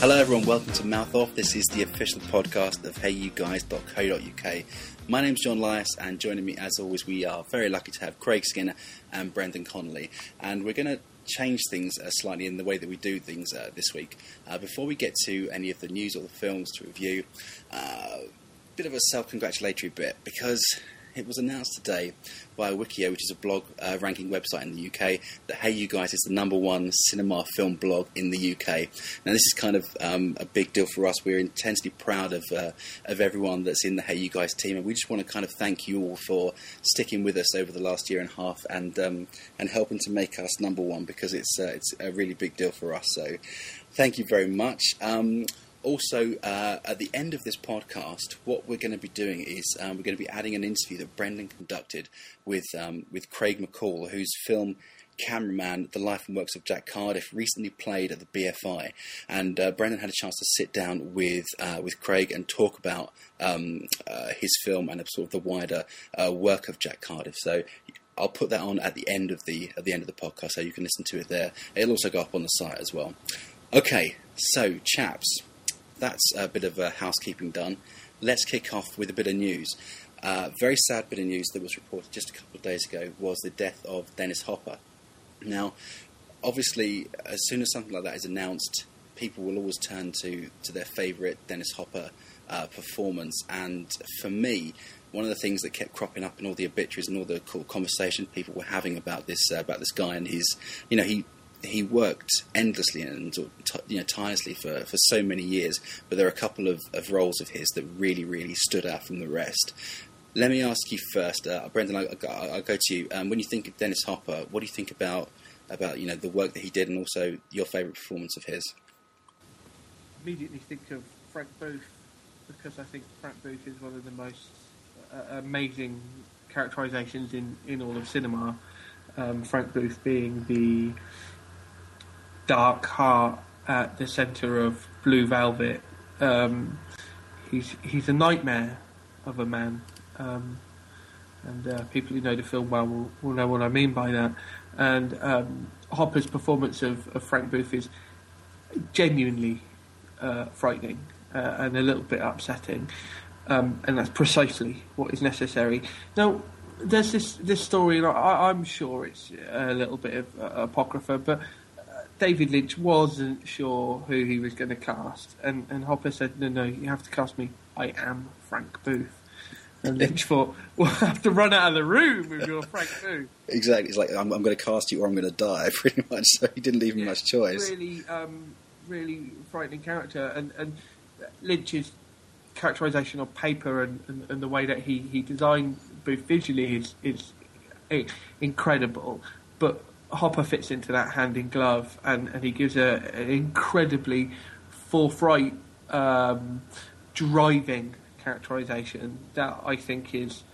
Hello, everyone. Welcome to Mouth Off. This is the official podcast of HeyYouGuys.co.uk. My name's John Lyas, and joining me, as always, we are very lucky to have Craig Skinner and Brendan Connolly. And we're going to change things uh, slightly in the way that we do things uh, this week. Uh, before we get to any of the news or the films to review, a uh, bit of a self congratulatory bit because it was announced today by Wikio, which is a blog uh, ranking website in the UK, that Hey You Guys is the number one cinema film blog in the UK. Now, this is kind of um, a big deal for us. We're intensely proud of uh, of everyone that's in the Hey You Guys team, and we just want to kind of thank you all for sticking with us over the last year and a half and um, and helping to make us number one because it's uh, it's a really big deal for us. So, thank you very much. Um, also, uh, at the end of this podcast, what we're going to be doing is um, we're going to be adding an interview that Brendan conducted with um, with Craig McCall, whose film cameraman, The Life and Works of Jack Cardiff, recently played at the BFI, and uh, Brendan had a chance to sit down with uh, with Craig and talk about um, uh, his film and sort of the wider uh, work of Jack Cardiff. So. I'll put that on at the end of the at the end of the podcast, so you can listen to it there. It'll also go up on the site as well. Okay, so chaps, that's a bit of housekeeping done. Let's kick off with a bit of news. Uh, very sad bit of news that was reported just a couple of days ago was the death of Dennis Hopper. Now, obviously, as soon as something like that is announced, people will always turn to, to their favourite Dennis Hopper uh, performance. And for me, one of the things that kept cropping up in all the obituaries and all the cool conversation people were having about this uh, about this guy and his, you know, he he worked endlessly and you know tirelessly for, for so many years, but there are a couple of, of roles of his that really, really stood out from the rest. Let me ask you first, uh, Brendan. I, I, I, go to you. Um, when you think of Dennis Hopper, what do you think about about you know the work that he did, and also your favourite performance of his? Immediately think of Frank Booth because I think Frank Booth is one of the most uh, amazing characterisations in, in all of cinema. Um, Frank Booth being the dark heart at the centre of Blue Velvet. Um, he's he's a nightmare of a man, um, and uh, people who know the film well will, will, know what I mean by that. And um, Hopper's performance of, of, Frank Booth is genuinely uh, frightening uh, and a little bit upsetting, um, and that's precisely what is necessary. Now. There's this this story, and I, am sure it's a little bit of apocrypha, but David Lynch wasn't sure who he was going to cast, and, and Hopper said, "No, no, you have to cast me. I am Frank Booth." And Lynch thought, "We'll have to run out of the room if you're Frank Booth." Exactly. It's like I'm, I'm going to cast you, or I'm going to die. Pretty much. So he didn't leave him yeah, much choice. Really, um, really frightening character, and and Lynch's characterization on paper and, and, and, the way that he, he designed Booth visually is is incredible. But Hopper fits into that hand in glove, and, and he gives a, an incredibly forthright, um, driving characterization that I think is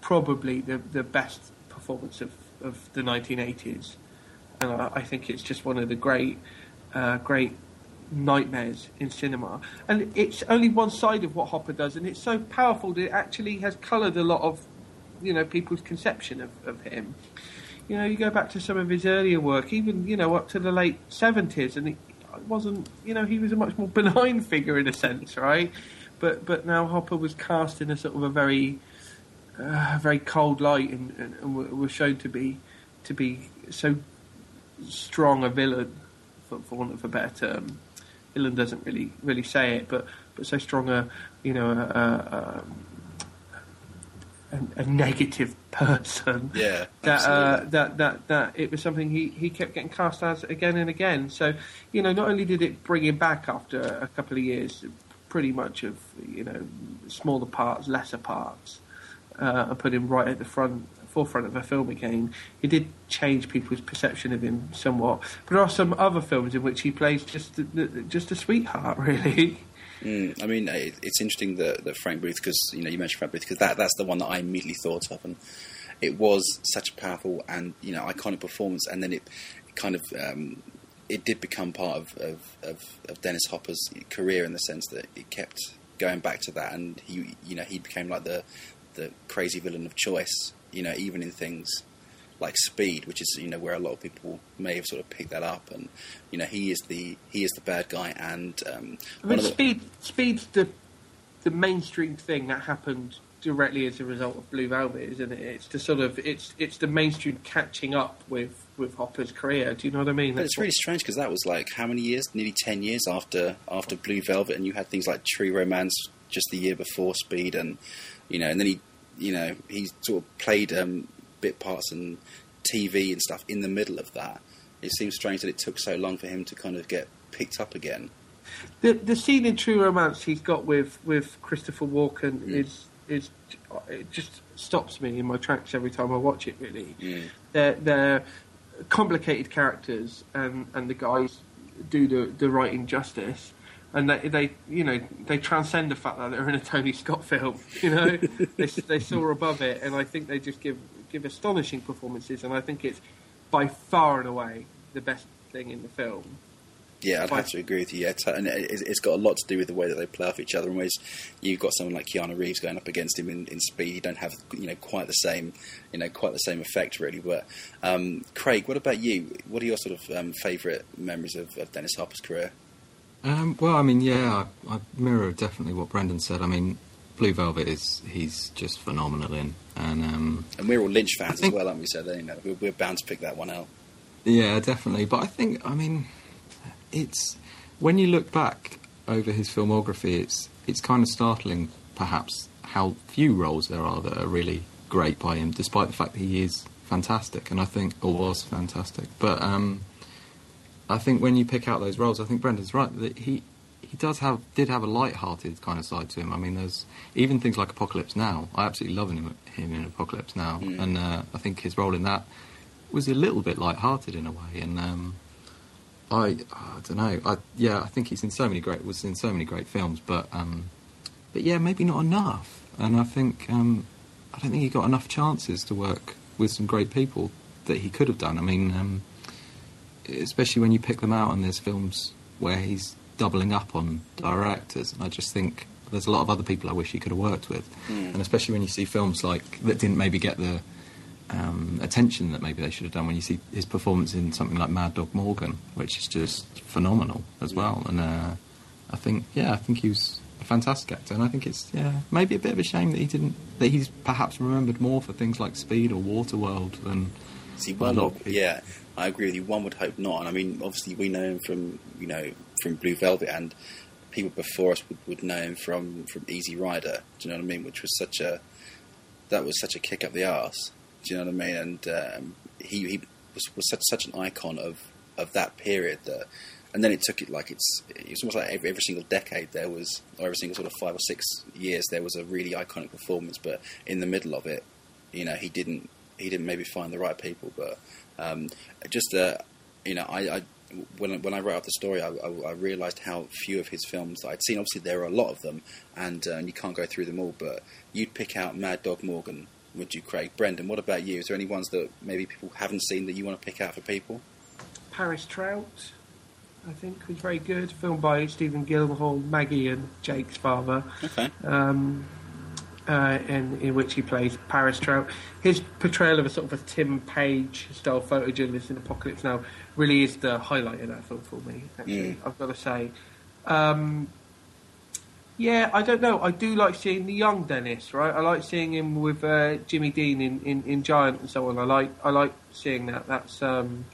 probably the, the best performance of, of the 1980s. And I, I think it's just one of the great, uh, great nightmares in cinema. And it's only one side of what Hopper does, and it's so powerful that it actually has coloured a lot of, you know, people's conception of, of him. You know, you go back to some of his earlier work, even you know up to the late seventies, and it wasn't. You know, he was a much more benign figure in a sense, right? But but now Hopper was cast in a sort of a very uh, very cold light, and, and, and was shown to be to be so strong a villain, for, for want of a better term. Villain doesn't really really say it, but but so strong a you know a, a, um, a, a negative person. Yeah, that, uh, that that that it was something he, he kept getting cast as again and again. So you know, not only did it bring him back after a couple of years, pretty much of you know smaller parts, lesser parts, uh, and put him right at the front forefront of a film again. He did change people's perception of him somewhat. But there are some other films in which he plays just just a sweetheart, really. Mm, I mean, it, it's interesting that, that Frank Booth, because you know you mentioned Frank Booth, because that, that's the one that I immediately thought of, and it was such a powerful and you know iconic performance, and then it, it kind of um, it did become part of, of, of, of, Dennis Hopper's career in the sense that it kept going back to that, and he you know he became like the the crazy villain of choice, you know, even in things like Speed, which is you know where a lot of people may have sort of picked that up, and you know he is the he is the bad guy, and um, I mean, the- Speed, Speed's the the mainstream thing that happened directly as a result of Blue Velvet, isn't it? It's the sort of it's it's the mainstream catching up with with Hopper's career. Do you know what I mean? But it's really strange because that was like how many years? Nearly ten years after after Blue Velvet, and you had things like True Romance just the year before Speed, and you know, and then he, you know, he sort of played um, bit parts and TV and stuff in the middle of that. It seems strange that it took so long for him to kind of get picked up again. the the scene in True Romance he's got with with Christopher Walken Mm. is is it just stops me in my tracks every time I watch it. Really, Mm. they're they're complicated characters, and and the guys do the the writing justice. And they, they, you know, they transcend the fact that they're in a Tony Scott film. You know, they, they soar above it, and I think they just give give astonishing performances. And I think it's by far and away the best thing in the film. Yeah, I'd Fine. have to agree with you. Yeah, and it- it's got a lot to do with the way that they play off each other. And whereas you've got someone like Keanu Reeves going up against him in, in speed, you don't have you know quite the same you know quite the same effect really. But um, Craig, what about you? What are your sort of um, favourite memories of, of Dennis Hopper's career? Um, well, I mean, yeah, I, I mirror definitely what Brendan said. I mean, Blue Velvet is he's just phenomenal in, and um, And we're all Lynch fans as well, aren't we? So you know, we're, we're bound to pick that one out. yeah, definitely. But I think, I mean, it's when you look back over his filmography, it's it's kind of startling, perhaps, how few roles there are that are really great by him, despite the fact that he is fantastic, and I think or was fantastic. But um, I think when you pick out those roles, I think Brendan's right that he he does have did have a light-hearted kind of side to him. I mean, there's even things like Apocalypse Now. I absolutely love him, him in Apocalypse Now, Mm. and uh, I think his role in that was a little bit light-hearted in a way. And um, I I don't know. I yeah, I think he's in so many great was in so many great films, but um, but yeah, maybe not enough. And I think um, I don't think he got enough chances to work with some great people that he could have done. I mean, um, especially when you pick them out and there's films where he's doubling up on directors, and I just think there's a lot of other people I wish he could have worked with, Mm. and especially when you see films like that didn't maybe get the um, attention that maybe they should have done. When you see his performance in something like Mad Dog Morgan, which is just phenomenal as well, and uh, I think yeah, I think he was a fantastic actor, and I think it's yeah maybe a bit of a shame that he didn't that he's perhaps remembered more for things like Speed or Waterworld than See, one a lot would, of people- yeah, I agree with you. One would hope not. And I mean, obviously, we know him from you know from Blue Velvet, and people before us would, would know him from from Easy Rider. Do you know what I mean? Which was such a that was such a kick up the arse. Do you know what I mean? And um, he he was, was such such an icon of of that period that. And then it took it like it's it's almost like every, every single decade there was, or every single sort of five or six years there was a really iconic performance. But in the middle of it, you know, he didn't he didn't maybe find the right people. But um, just uh, you know, I, I when when I wrote up the story, I, I, I realised how few of his films I'd seen. Obviously, there are a lot of them, and, uh, and you can't go through them all. But you'd pick out Mad Dog Morgan, would you, Craig? Brendan, what about you? Is there any ones that maybe people haven't seen that you want to pick out for people? Paris Trout, I think, was very good. Filmed by Stephen Gyllenhaal, Maggie, and Jake's father, Okay. um, uh, in, in which he plays Paris Trout. His portrayal of a sort of a Tim Page style photojournalist in Apocalypse Now really is the highlight of that film for me. Actually, Mm. I've got to say. Um, yeah, I don't know. I do like seeing the young Dennis, right? I like seeing him with uh, Jimmy Dean in, in, in Giant and so on. I like I like seeing that. That's um,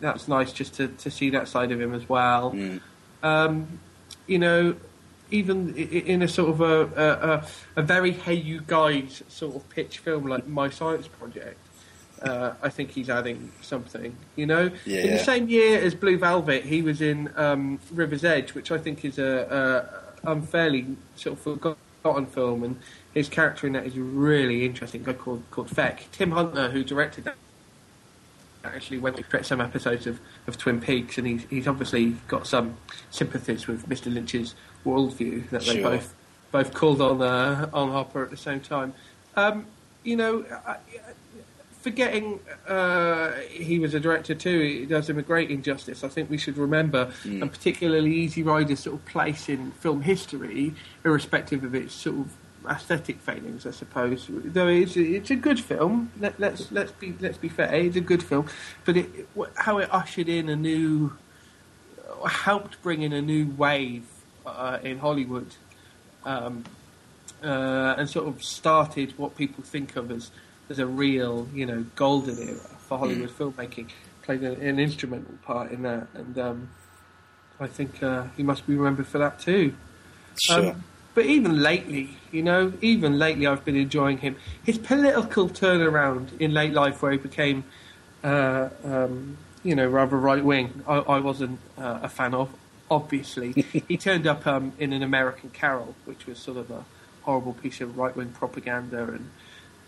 that's nice just to, to see that side of him as well. Mm. Um, you know, even in a sort of a, a, a, very Hey You Guys sort of pitch film like My Science Project, uh, I think he's adding something. You know, Yeah, in the yeah. same year as Blue Velvet, he was in um, River's Edge, which I think is a, a unfairly sort of forgotten film, and his character in that is really interesting. Guy called called Feck, Tim Hunter, who directed that actually went to some episodes of, of Twin Peaks, and he's, he's obviously got some sympathies with Mr. Lynch's worldview that they Sure. both both called on uh, on Hopper at the same time. Um, you know, I, forgetting uh, he was a director too, it does him a great injustice. I think we should remember, Mm. and particularly Easy Rider's sort of place in film history, irrespective of its sort of aesthetic failings, I suppose. Though it's it's a good film. Let, let's let's be let's be fair. It's a good film, but it, how it ushered in a new, helped bring in a new wave uh, in Hollywood, um, uh, and sort of started what people think of as as a real you know golden era for Hollywood mm. filmmaking. Played an, an, instrumental part in that, and um, I think uh, he must be remembered for that too. Sure. Um, but even lately, you know, even lately, I've been enjoying him. His political turnaround in late life, where he became, uh, um, you know, rather right wing, I, I, wasn't uh, a fan of. Obviously, he turned up um, in an American Carol, which was sort of a horrible piece of right wing propaganda, and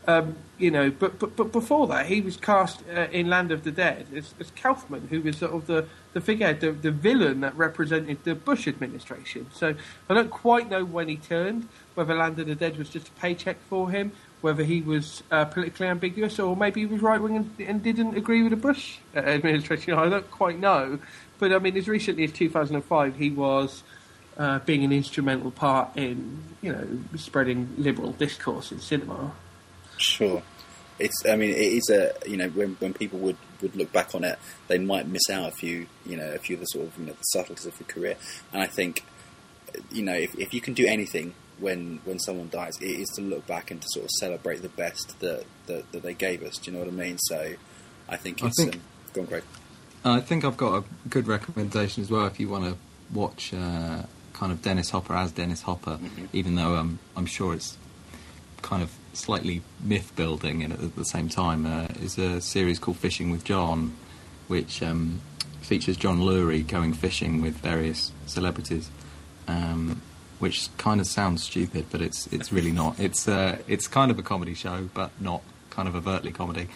um, you know, but, but but before that, he was cast uh, in Land of the Dead as, as Kaufman, who was sort of the the figure, the, the villain that represented the Bush administration. So I don't quite know when he turned, whether Land of the Dead was just a paycheck for him, whether he was uh, politically ambiguous, or maybe he was right wing and, and, didn't agree with the Bush uh, administration. I don't quite know, but I mean, as recently as 2005, he was. Uh, being an instrumental part in, you know, spreading liberal discourse in cinema. Sure. It's. I mean, it is a. You know, when when people would, would look back on it, they might miss out a few. You know, a few of the sort of you know the subtleties of the career. And I think, you know, if if you can do anything when when someone dies, it is to look back and to sort of celebrate the best that that, that they gave us. Do you know what I mean? So, I think it's. I think, um, go on, Craig. I think I've got a good recommendation as well if you want to watch uh, kind of Dennis Hopper as Dennis Hopper, mm-hmm. even though um, I'm sure it's kind of slightly myth building and at the same time uh, is a series called Fishing with John, which um, features John Lurie going fishing with various celebrities. Um, which kind of sounds stupid, but it's it's really not. It's uh, it's kind of a comedy show, but not kind of overtly comedy,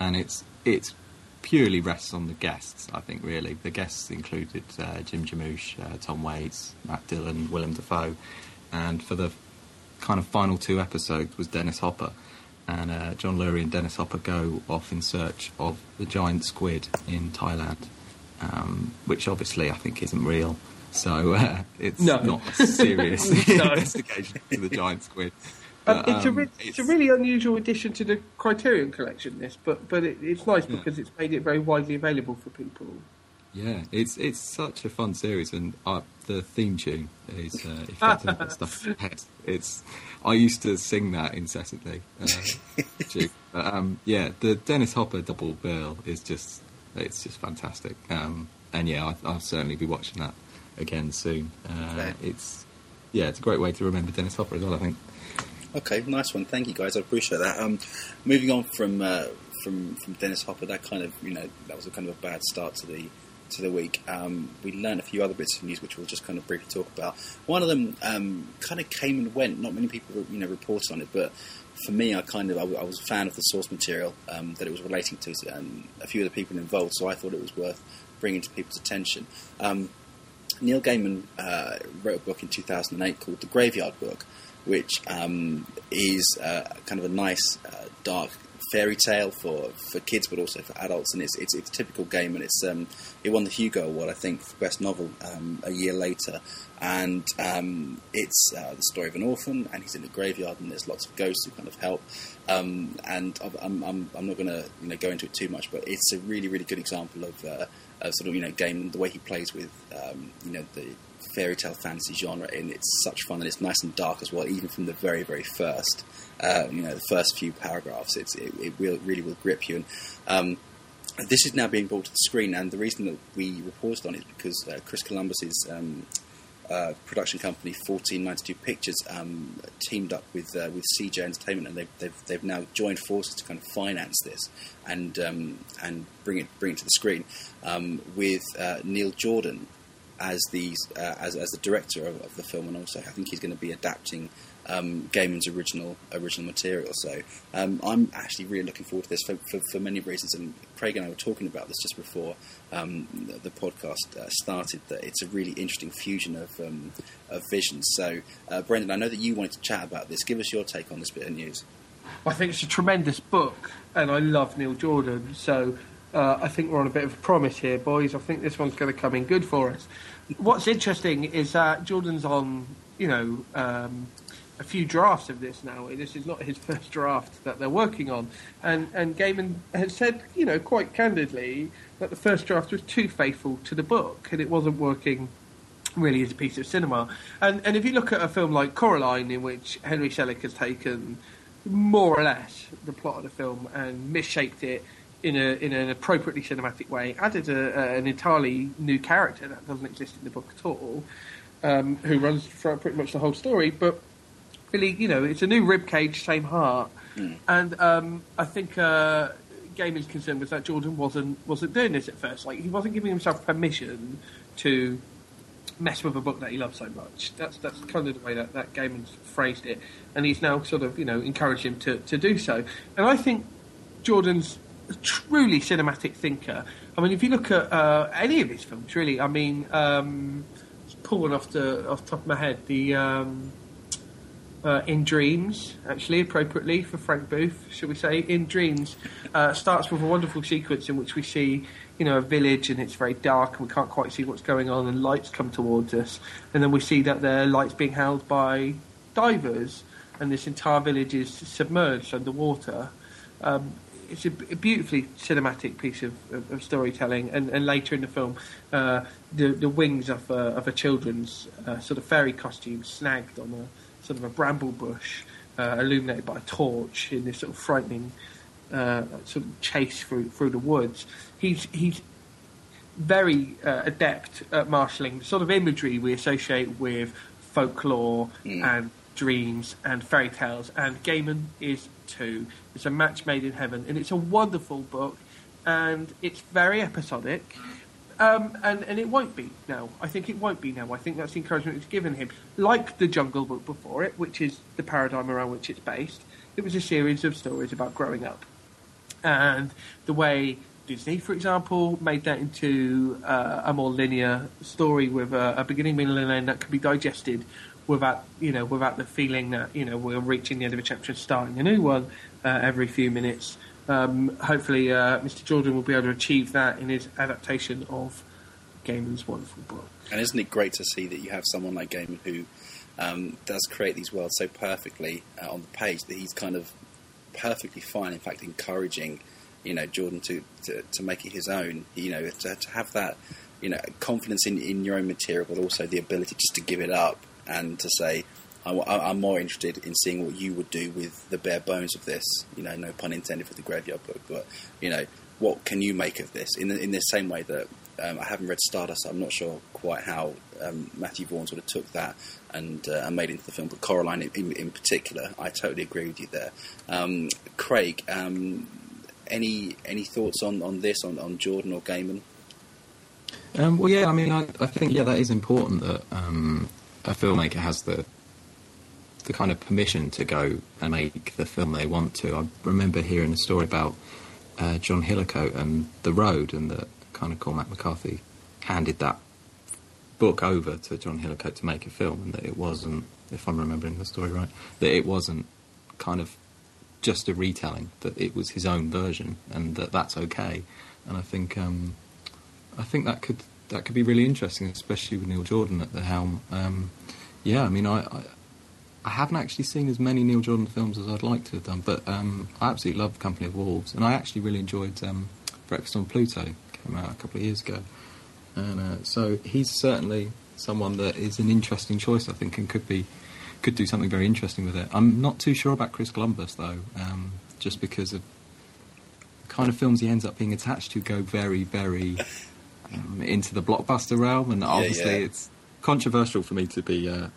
and it's it's purely rests on the guests. I think really the guests included uh, Jim Jarmusch, uh, Tom Waits, Matt Dillon, Willem Dafoe, and for the kind of final two episodes was Dennis Hopper. And uh, John Lurie and Dennis Hopper go off in search of the giant squid in Thailand, um, which obviously I think isn't real. So uh, it's no. not a serious investigation to the giant squid. Um, but, um, it's, a re- it's, it's, a really unusual addition to the Criterion collection. This, but but it, it's nice yeah. because it's made it very widely available for people. Yeah, it's it's such a fun series, and uh, the theme tune is uh, if that's that stuff it's I used to sing that incessantly. Uh, but, um, yeah, the Dennis Hopper double bill is just it's just fantastic. Um, and yeah, I, will certainly be watching that again soon. Uh, it's yeah, it's a great way to remember Dennis Hopper as well. I think. Okay, nice one. Thank you, guys. I appreciate that. Um, moving on from uh, from from Dennis Hopper, that kind of you know that was a kind of a bad start to the to the week, um, we learned a few other bits of news which we'll just kind of briefly talk about. One of them um, kind of came and went. Not many people, you know, reported on it, but for me, I kind of I, I was a fan of the source material um, that it was relating to, and a few of the people involved. So I thought it was worth bringing to people's attention. Um, Neil Gaiman uh, wrote a book in 2008 called The Graveyard Book, which um, is uh, kind of a nice, uh, dark fairy tale for, for kids, but also for adults. And it's it's, it's typical Gaiman, and it's um, it won the Hugo Award, I think, for best novel um, a year later. And um, it's uh, the story of an orphan, and he's in a graveyard, and there's lots of ghosts who kind of help. Um, and I'm, I'm, I'm not going to you know go into it too much, but it's a really really good example of, uh, sort of you know Gaiman the way he plays with um, you know the fairy tale fantasy genre, and it's such fun and it's nice and dark as well, even from the very very first. Uh, you know, the first few paragraphs, it, it will, really will grip you. And um, this is now being brought to the screen, and the reason that we reported on it is because uh, Chris Columbus's um, uh, production company, 1492 Pictures, um, teamed up with uh, with CJ Entertainment, and they've, they've, they've now joined forces to kind of finance this and um, and bring it bring it to the screen um, with uh, Neil Jordan as the uh, as, as the director of, of, the film, and also I think he's going to be adapting um, Gaiman's original original material. So um, I'm actually really looking forward to this for, for, for, many reasons. And Craig and I were talking about this just before um, the, the, podcast uh, started. That it's a really interesting fusion of um, of visions. So uh, Brendan, I know that you wanted to chat about this. Give us your take on this bit of news. I think it's a tremendous book, and I love Neil Jordan. So uh, I think we're on a bit of a promise here, boys. I think this one's going to come in good for us. What's interesting is that Jordan's on, you know, um, a few drafts of this now. This is not his first draft that they're working on, and and Gaiman has said, you know, quite candidly that the first draft was too faithful to the book, and it wasn't working really as a piece of cinema. And and if you look at a film like Coraline, in which Henry Selick has taken more or less the plot of the film and misshaped it in a in an appropriately cinematic way, added a, a, an entirely new character that doesn't exist in the book at all, um, who runs throughout pretty much the whole story. But really, you know, it's a new rib cage, same heart, Mm. and um, I think. Uh, Gaiman's concern was that Jordan wasn't wasn't doing this at first. Like he wasn't giving himself permission to mess with a book that he loves so much. That's that's kind of the way that, that Gaiman's phrased it, and he's now sort of you know encouraged him to, to do so. And I think Jordan's a truly cinematic thinker. I mean, if you look at uh, any of his films, really, I mean, um, just pull one off the off the top of my head, the. Um, uh, in Dreams, actually, appropriately for Frank Booth, shall we say? In Dreams, uh, starts with a wonderful sequence in which we see, you know, a village and it's very dark and we can't quite see what's going on and lights come towards us. And then we see that the lights being held by divers and this entire village is submerged underwater. Um, it's a, a beautifully cinematic piece of, of, of storytelling, and, and later in the film, uh, the the wings of a, of a children's uh, sort of fairy costume snagged on a sort of a bramble bush, uh, illuminated by a torch in this sort of frightening uh, sort of chase through through the woods. He's he's very uh, adept at marshalling the sort of imagery we associate with folklore Mm. and dreams and fairy tales, and Gaiman is too. It's a match made in heaven, and it's a wonderful book, and it's very episodic. Um, and, and it won't be now. I think it won't be now. I think that's the encouragement it's given him. Like the Jungle Book before it, which is the paradigm around which it's based, it was a series of stories about growing up. And the way Disney, for example, made that into uh, a more linear story with a, a beginning, middle, and end that could be digested without, you know, without the feeling that you know we're reaching the end of a chapter and starting a new one uh, every few minutes. Um, hopefully, uh, Mr. Jordan will be able to achieve that in his adaptation of Gaiman's wonderful book. And isn't it great to see that you have someone like Gaiman who um, does create these worlds so perfectly uh, on the page that he's kind of perfectly fine. In fact, encouraging you know Jordan to, to, to make it his own. You know, to, to have that you know confidence in, in your own material, but also the ability just to give it up and to say. I, am more interested in seeing what you would do with the bare bones of this. You know, no pun intended for the graveyard book, but you know, what can you make of this? In the, in the same way that um, I haven't read Stardust, I'm not sure quite how um, Matthew Vaughan sort of took that and, uh, and made into the film. But Coraline, in, in, in particular, I totally agree with you there. Um, Craig, um, any any thoughts on, on this on, on Jordan or Gaiman? Um, well, yeah, I mean, I, I think yeah, that is important that um, a filmmaker has the the kind of permission to go and make the film they want to. I remember hearing a story about uh, John Hillcoat and The Road, and that kind of Cormac McCarthy handed that book over to John Hillcoat to make a film, and that it wasn't, if I'm remembering the story right, that it wasn't kind of just a retelling, that it was his own version, and that that's okay. And I think um, I think that could that could be really interesting, especially with Neil Jordan at the helm. Um, yeah, I mean, I, I I haven't actually seen as many Neil Jordan films as I'd like to have done, but um, I absolutely love Company of Wolves, and I actually really enjoyed um, Breakfast on Pluto. Came out a couple of years ago, and uh, so he's certainly someone that is an interesting choice, I think, and could be could do something very interesting with it. I'm not too sure about Chris Columbus though, um, just because of the kind of films he ends up being attached to go very, very um, into the blockbuster realm, and obviously yeah. it's controversial for me to be. Uh,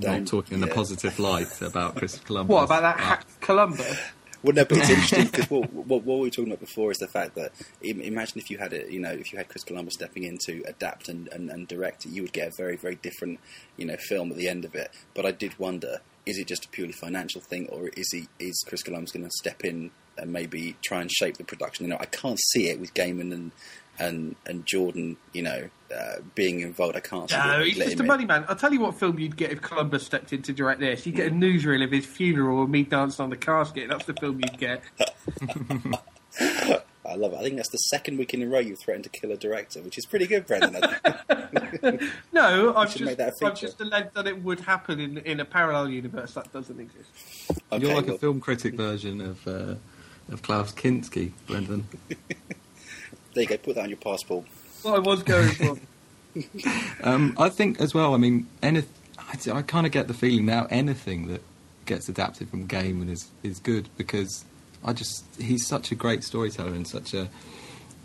not talking in a positive light about Chris Columbus. What about that ah. but- hacked Columbus? Well, no, but it's interesting because what, what, what we were talking about before is the fact that imagine if you had it, you know, if you had Chris Columbus stepping in to adapt and, and, and direct it, you would get a very, very different, you know, film at the end of it. But I did wonder, is it just a purely financial thing, or is he is Chris Columbus going to step in and maybe try and shape the production? You know, I can't see it with Gaiman and and and Jordan, you know, uh, being involved. I can't. see No, it. he's just him a in. money man. I'll tell you what film you'd get if Columbus stepped in to direct this. You'd get a newsreel of his funeral and me dancing on the casket. That's the film you'd get. I love it. I think that's the second week in a row you've threatened to kill a director, which is pretty good, Brendan. No, I've should just make that a I've feature. just alleged that it would happen in in a parallel universe that doesn't exist. Okay, You're like well, a film critic version of uh, of Klaus Kinski, Brendan. there you go. Put that on your passport. What I was going for. Um, I think as well. I mean, any, I, I kind of get the feeling now anything that gets adapted from Gaiman is is good because I just he's such a great storyteller and such a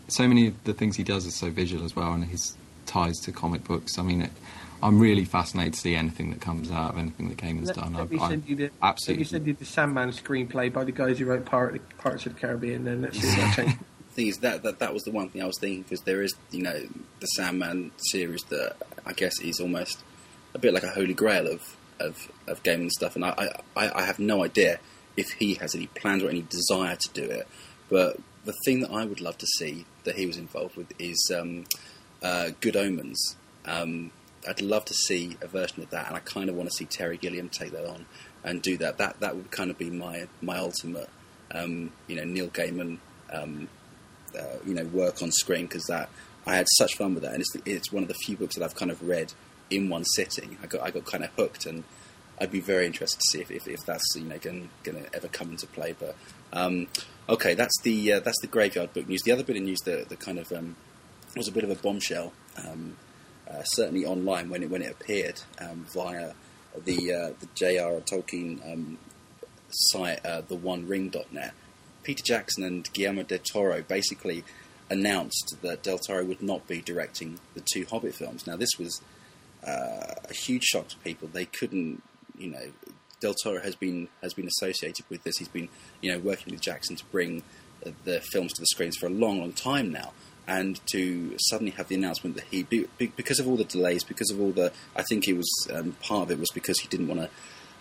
so many of the things he does are so visual as well and his ties to comic books. I mean, it, I'm really fascinated to see anything that comes out of anything that Gaiman's Let, done. let I, me I send you the let absolutely me send you the Sandman screenplay by the guys who wrote Pirate, Pirates of the Caribbean. Then let's see if that changes. Thing is that, that that was the one thing I was thinking because there is you know the Sandman series that I guess is almost a bit like a holy grail of of, of Gaiman stuff, and I, I I have no idea if he has any plans or any desire to do it. But the thing that I would love to see that he was involved with is um, uh, Good Omens. Um, I'd love to see a version of that, and I kind of want to see Terry Gilliam take that on and do that. That that would kind of be my my ultimate, um, you know, Neil Gaiman um, uh, you know work on screen because that I had such fun with that, and it's it's one of the few books that I've kind of read in one sitting. I got I got kind of hooked, and I'd be very interested to see if, if, if that's you know going to ever come into play. But um, okay, that's the uh, that's the graveyard book news. The other bit of news that, that kind of um, was a bit of a bombshell, um, uh, certainly online when it when it appeared um, via the uh, the J.R.R. Tolkien um, site, uh, the OneRing.net. Peter Jackson and Guillermo del Toro basically announced that Del Toro would not be directing the two Hobbit films. Now, this was uh, a huge shock to people. They couldn't, you know, Del Toro has been has been associated with this. He's been, you know, working with Jackson to bring the films to the screens for a long, long time now. And to suddenly have the announcement that he, be- be- because of all the delays, because of all the, I think it was um, part of it was because he didn't want to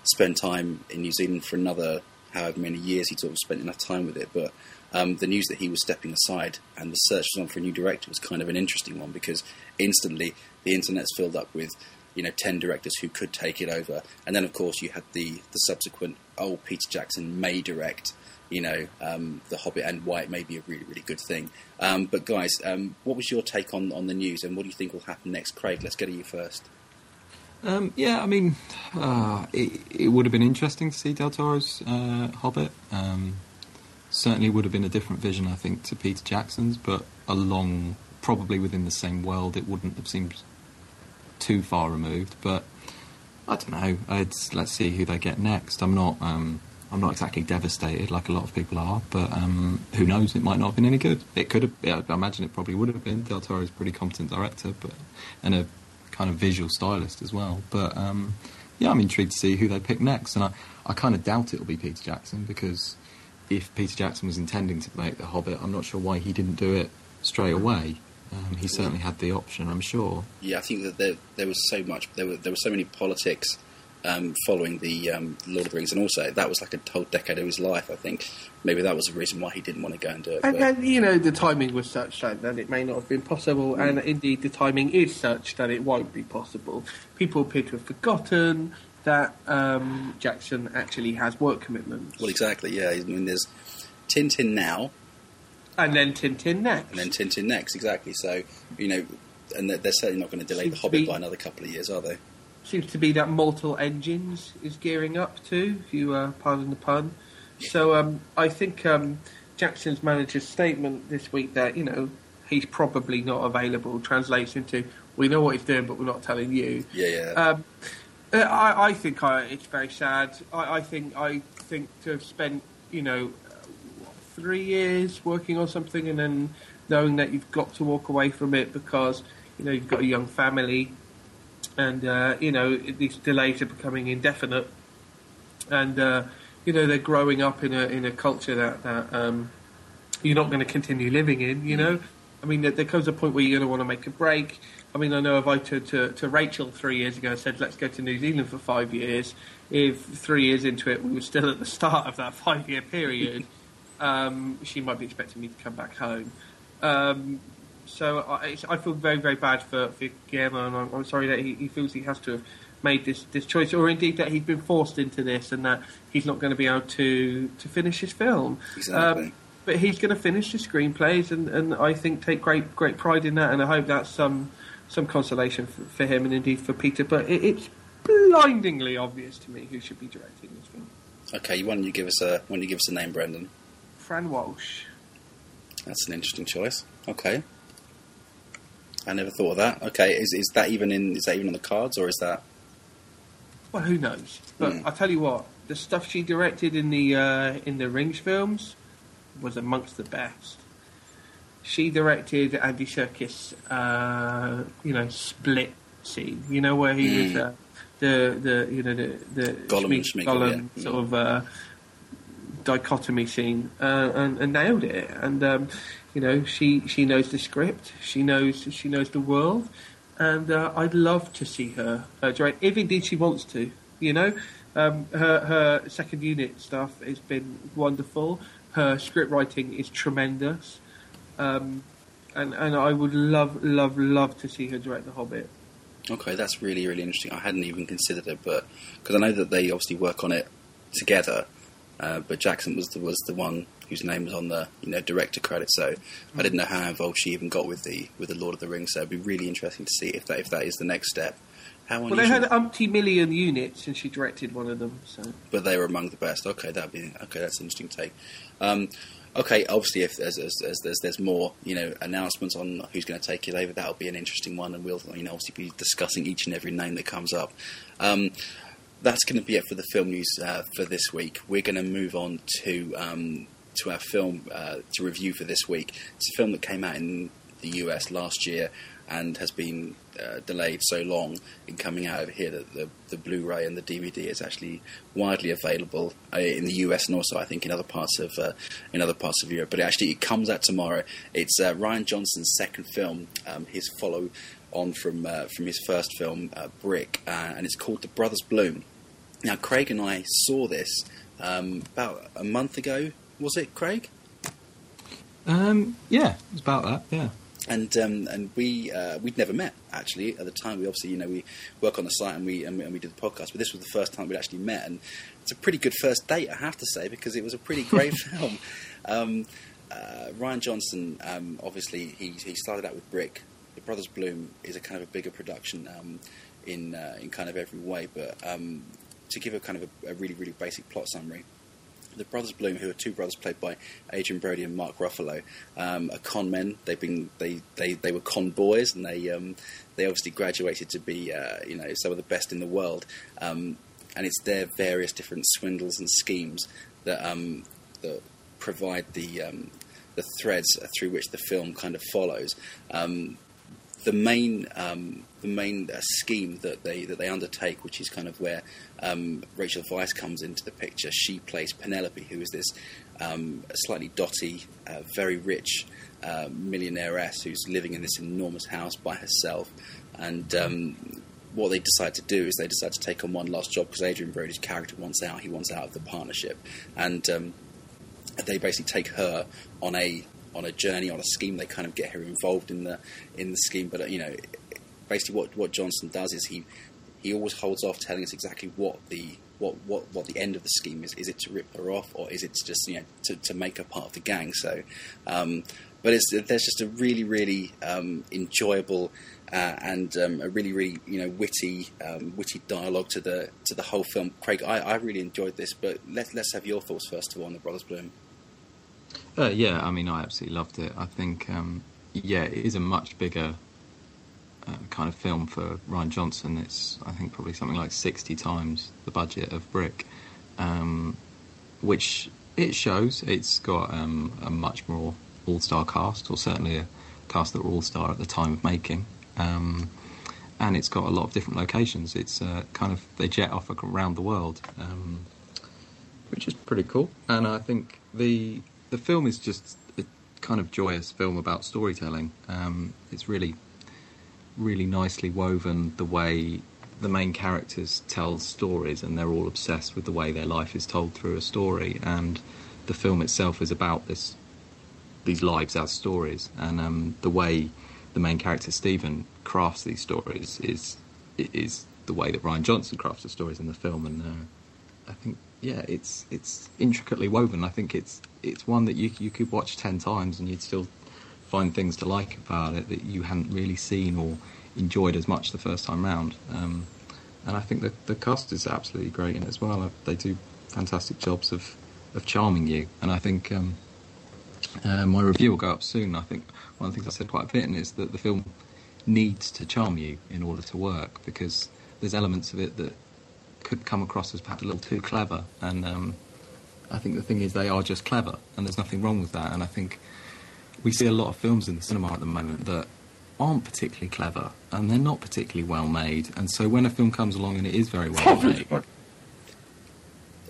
spend time in New Zealand for another however many years he sort of spent enough time with it. But um, the news that he was stepping aside and the search was on for a new director was kind of an interesting one because instantly the internet's filled up with you know ten directors who could take it over, and then of course you had the the subsequent oh Peter Jackson may direct. You know, um, The Hobbit and why it may be a really, really good thing. Um, but, guys, um, what was your take on, on the news and what do you think will happen next? Craig, let's go to you first. Um, yeah, I mean, uh, it, it would have been interesting to see Del Toro's uh, Hobbit. Um, certainly would have been a different vision, I think, to Peter Jackson's, but along, probably within the same world, it wouldn't have seemed too far removed. But I don't know. It's, let's see who they get next. I'm not. Um, I'm not exactly devastated like a lot of people are, but um, who knows? It might not have been any good. It could have. I imagine it probably would have been. Del Toro is a pretty competent director, but and a kind of visual stylist as well. But um, yeah, I'm intrigued to see who they pick next, and I, I kind of doubt it'll be Peter Jackson because if Peter Jackson was intending to make The Hobbit, I'm not sure why he didn't do it straight away. Um, he certainly had the option, I'm sure. Yeah, I think that there, there was so much, there were there were so many politics um, following the um, Lord of the Rings, and also that was like a whole decade of his life. I think maybe that was the reason why he didn't want to go and do it. And, and you know the timing was such that, that it may not have been possible, and indeed the timing is such that it won't be possible. People appear to have forgotten that um, Jackson actually has work commitments, well, exactly. Yeah, I mean, there's Tintin now, and then Tintin next. and then Tintin next. Exactly. So you know, and they're, they're certainly not going to delay the Hobbit be- by another couple of years, are they? Seems to be that Mortal Engines is gearing up too, if you uh, pardon the pun. So um, I think um, Jackson's manager's statement this week that you know he's probably not available translates into we know what he's doing, but we're not telling you. Yeah, yeah. Um, uh, I, I think I, it's very sad. I, I think I think to have spent you know three years working on something and then knowing that you've got to walk away from it because you know you've got a young family and uh, you know these delays are becoming indefinite and uh, you know they're growing up in a in a culture that that um, you're not going to continue living in. You know, I mean, there, there comes a point where you're going to want to make a break. I mean, I know I turned to, to Rachel three years ago and said, let's go to New Zealand for five years, if three years into it we were still at the start of that five year period, um, she might be expecting me to come back home. Um, so I, I feel very, very bad for, for Guillermo, and I'm, I'm sorry that he, he feels he has to have made this, this choice, or indeed that he's been forced into this and that he's not going to be able to, to finish his film. Exactly. Um, but he's going to finish the screenplays, and, and I think take great great pride in that, and I hope that's um, some consolation for, for him and indeed for Peter. But it, it's blindingly obvious to me who should be directing this film. Okay, why don't you give us a why don't you give us a name, Brendan? Fran Walsh. That's an interesting choice. Okay. I never thought of that. Okay, is is that even in is that even on the cards or is that Well, who knows? But Hmm. I tell you what, the stuff she directed in the uh, in the Rings films was amongst the best. She directed Andy Serkis, uh, you know, split scene. You know where he was Hmm. uh, the the you know the the Gollum and Schmeek- Gollum yeah. sort of uh, dichotomy scene, uh, and, and nailed it. And um, you know, she she knows the script, she knows she knows the world, and uh, I'd love to see her uh, direct, if indeed she wants to. You know, um, her her second unit stuff has been wonderful. Her script writing is tremendous, um, and and I would love love love to see her direct The Hobbit. Okay, that's really, really interesting. I hadn't even considered it, but because I know that they obviously work on it together. Uh, but Jackson was the was the one whose name was on the you know director credit, so I didn't know how involved she even got with the with the Lord of the Rings. So it'd be really interesting to see if that if that is the next step. How Well, they had umpty million units, and she directed one of them. So but they were among the best. Okay, that'd be okay. That's an interesting take. Um, okay, obviously, if there's, there's, there's, there's, there's more, you know, announcements on who's going to take it over, that'll be an interesting one, and we'll, you know, obviously be discussing each and every name that comes up. Um, that's going to be it for the film news uh, for this week. We're going to move on to um, to our film uh, to review for this week. It's a film that came out in the US last year and has been uh, delayed so long in coming out over here that the, the Blu-ray and the DVD is actually widely available uh, in the US and also I think in other parts of uh, in other parts of Europe. But actually, it comes out tomorrow. It's uh, Rian Johnson's second film, um, his follow on from uh, from his first film, uh, Brick, uh, and it's called The Brothers Bloom. Now, Craig and I saw this um, about a month ago. Was it Craig? Um, yeah, it's about that. Yeah. and um, and we uh, we'd never met actually at the time. We obviously you know we work on the site and we, and we and we did the podcast, but this was the first time we'd actually met, and it's a pretty good first date, I have to say, because it was a pretty great film. Um, uh, Rian Johnson, um, obviously he he started out with Brick. The Brothers Bloom is a kind of a bigger production um, in uh, in kind of every way, but um, to give a kind of a, a really really basic plot summary the brothers Bloom, who are two brothers played by Adrien Brody and Mark Ruffalo, um, are con men. They've been they, they, they were con boys, and they um, they obviously graduated to be uh, you know some of the best in the world. Um, and it's their various different swindles and schemes that um, that provide the the threads through which the film kind of follows. Um, the main um, the main uh, scheme that they that they undertake, which is kind of where um, Rachel Weisz comes into the picture. She plays Penelope, who is this um, slightly dotty, uh, very rich uh, millionaireess who's living in this enormous house by herself. And um, what they decide to do is they decide to take on one last job because Adrien Brody's character wants out. He wants out of the partnership, and um, they basically take her on a on a journey on a scheme. They kind of get her involved in the in the scheme, but uh, you know, basically what what Johnson does is he he always holds off telling us exactly what the what, what, what the end of the scheme is. Is it to rip her off, or is it just you know to, to make her part of the gang? So, um, but it's, there's just a really really um, enjoyable uh, and um, a really really you know witty um, witty dialogue to the to the whole film. Craig, I, I really enjoyed this, but let, let's have your thoughts first of all on the Brothers Bloom. Uh, yeah, I mean, I absolutely loved it. I think, um, yeah, it is a much bigger uh, kind of film for Rian Johnson. It's, I think, probably something like 60 times the budget of Brick, um, which it shows. It's got um, a much more all star cast, or certainly a cast that were all star at the time of making. Um, and it's got a lot of different locations. It's uh, kind of, they jet off around the world. Um, which is pretty cool. And I think the the film is just a kind of joyous film about storytelling. Um, it's really, really nicely woven the way the main characters tell stories, and they're all obsessed with the way their life is told through a story. And the film itself is about this these lives as stories, and um, the way the main character Stephen crafts these stories is is the way that Rian Johnson crafts the stories in the film, and uh, I think yeah, it's it's intricately woven. I think it's it's one that you you could watch ten times and you'd still find things to like about it that you hadn't really seen or enjoyed as much the first time round. Um, and I think the cast is absolutely great in it as well. They do fantastic jobs of of charming you, and I think um, uh, my review will go up soon. I think one of the things I said quite a bit in is that the film needs to charm you in order to work because there's elements of it that could come across as perhaps a little too clever, and um, I think the thing is they are just clever, and there's nothing wrong with that. And I think we see a lot of films in the cinema at the moment that aren't particularly clever and they're not particularly well made. And so when a film comes along and it is very well made,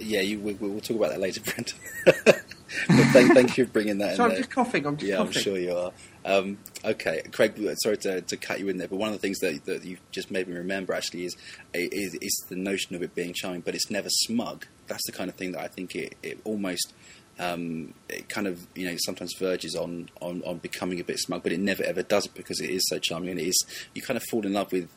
Yeah, you, we, we'll talk about that later, Brent. but thank, thank you for bringing that So in I'm there. just coughing. I'm just Yeah, I'm sure you are. Um, okay, Craig. Sorry to, to cut you in there, but one of the things that, that you just made me remember actually is, is is the notion of it being charming, but it's never smug. That's the kind of thing that I think it, it almost um, it kind of you know sometimes verges on, on on becoming a bit smug, but it never ever does it because it is so charming and it is you kind of fall in love with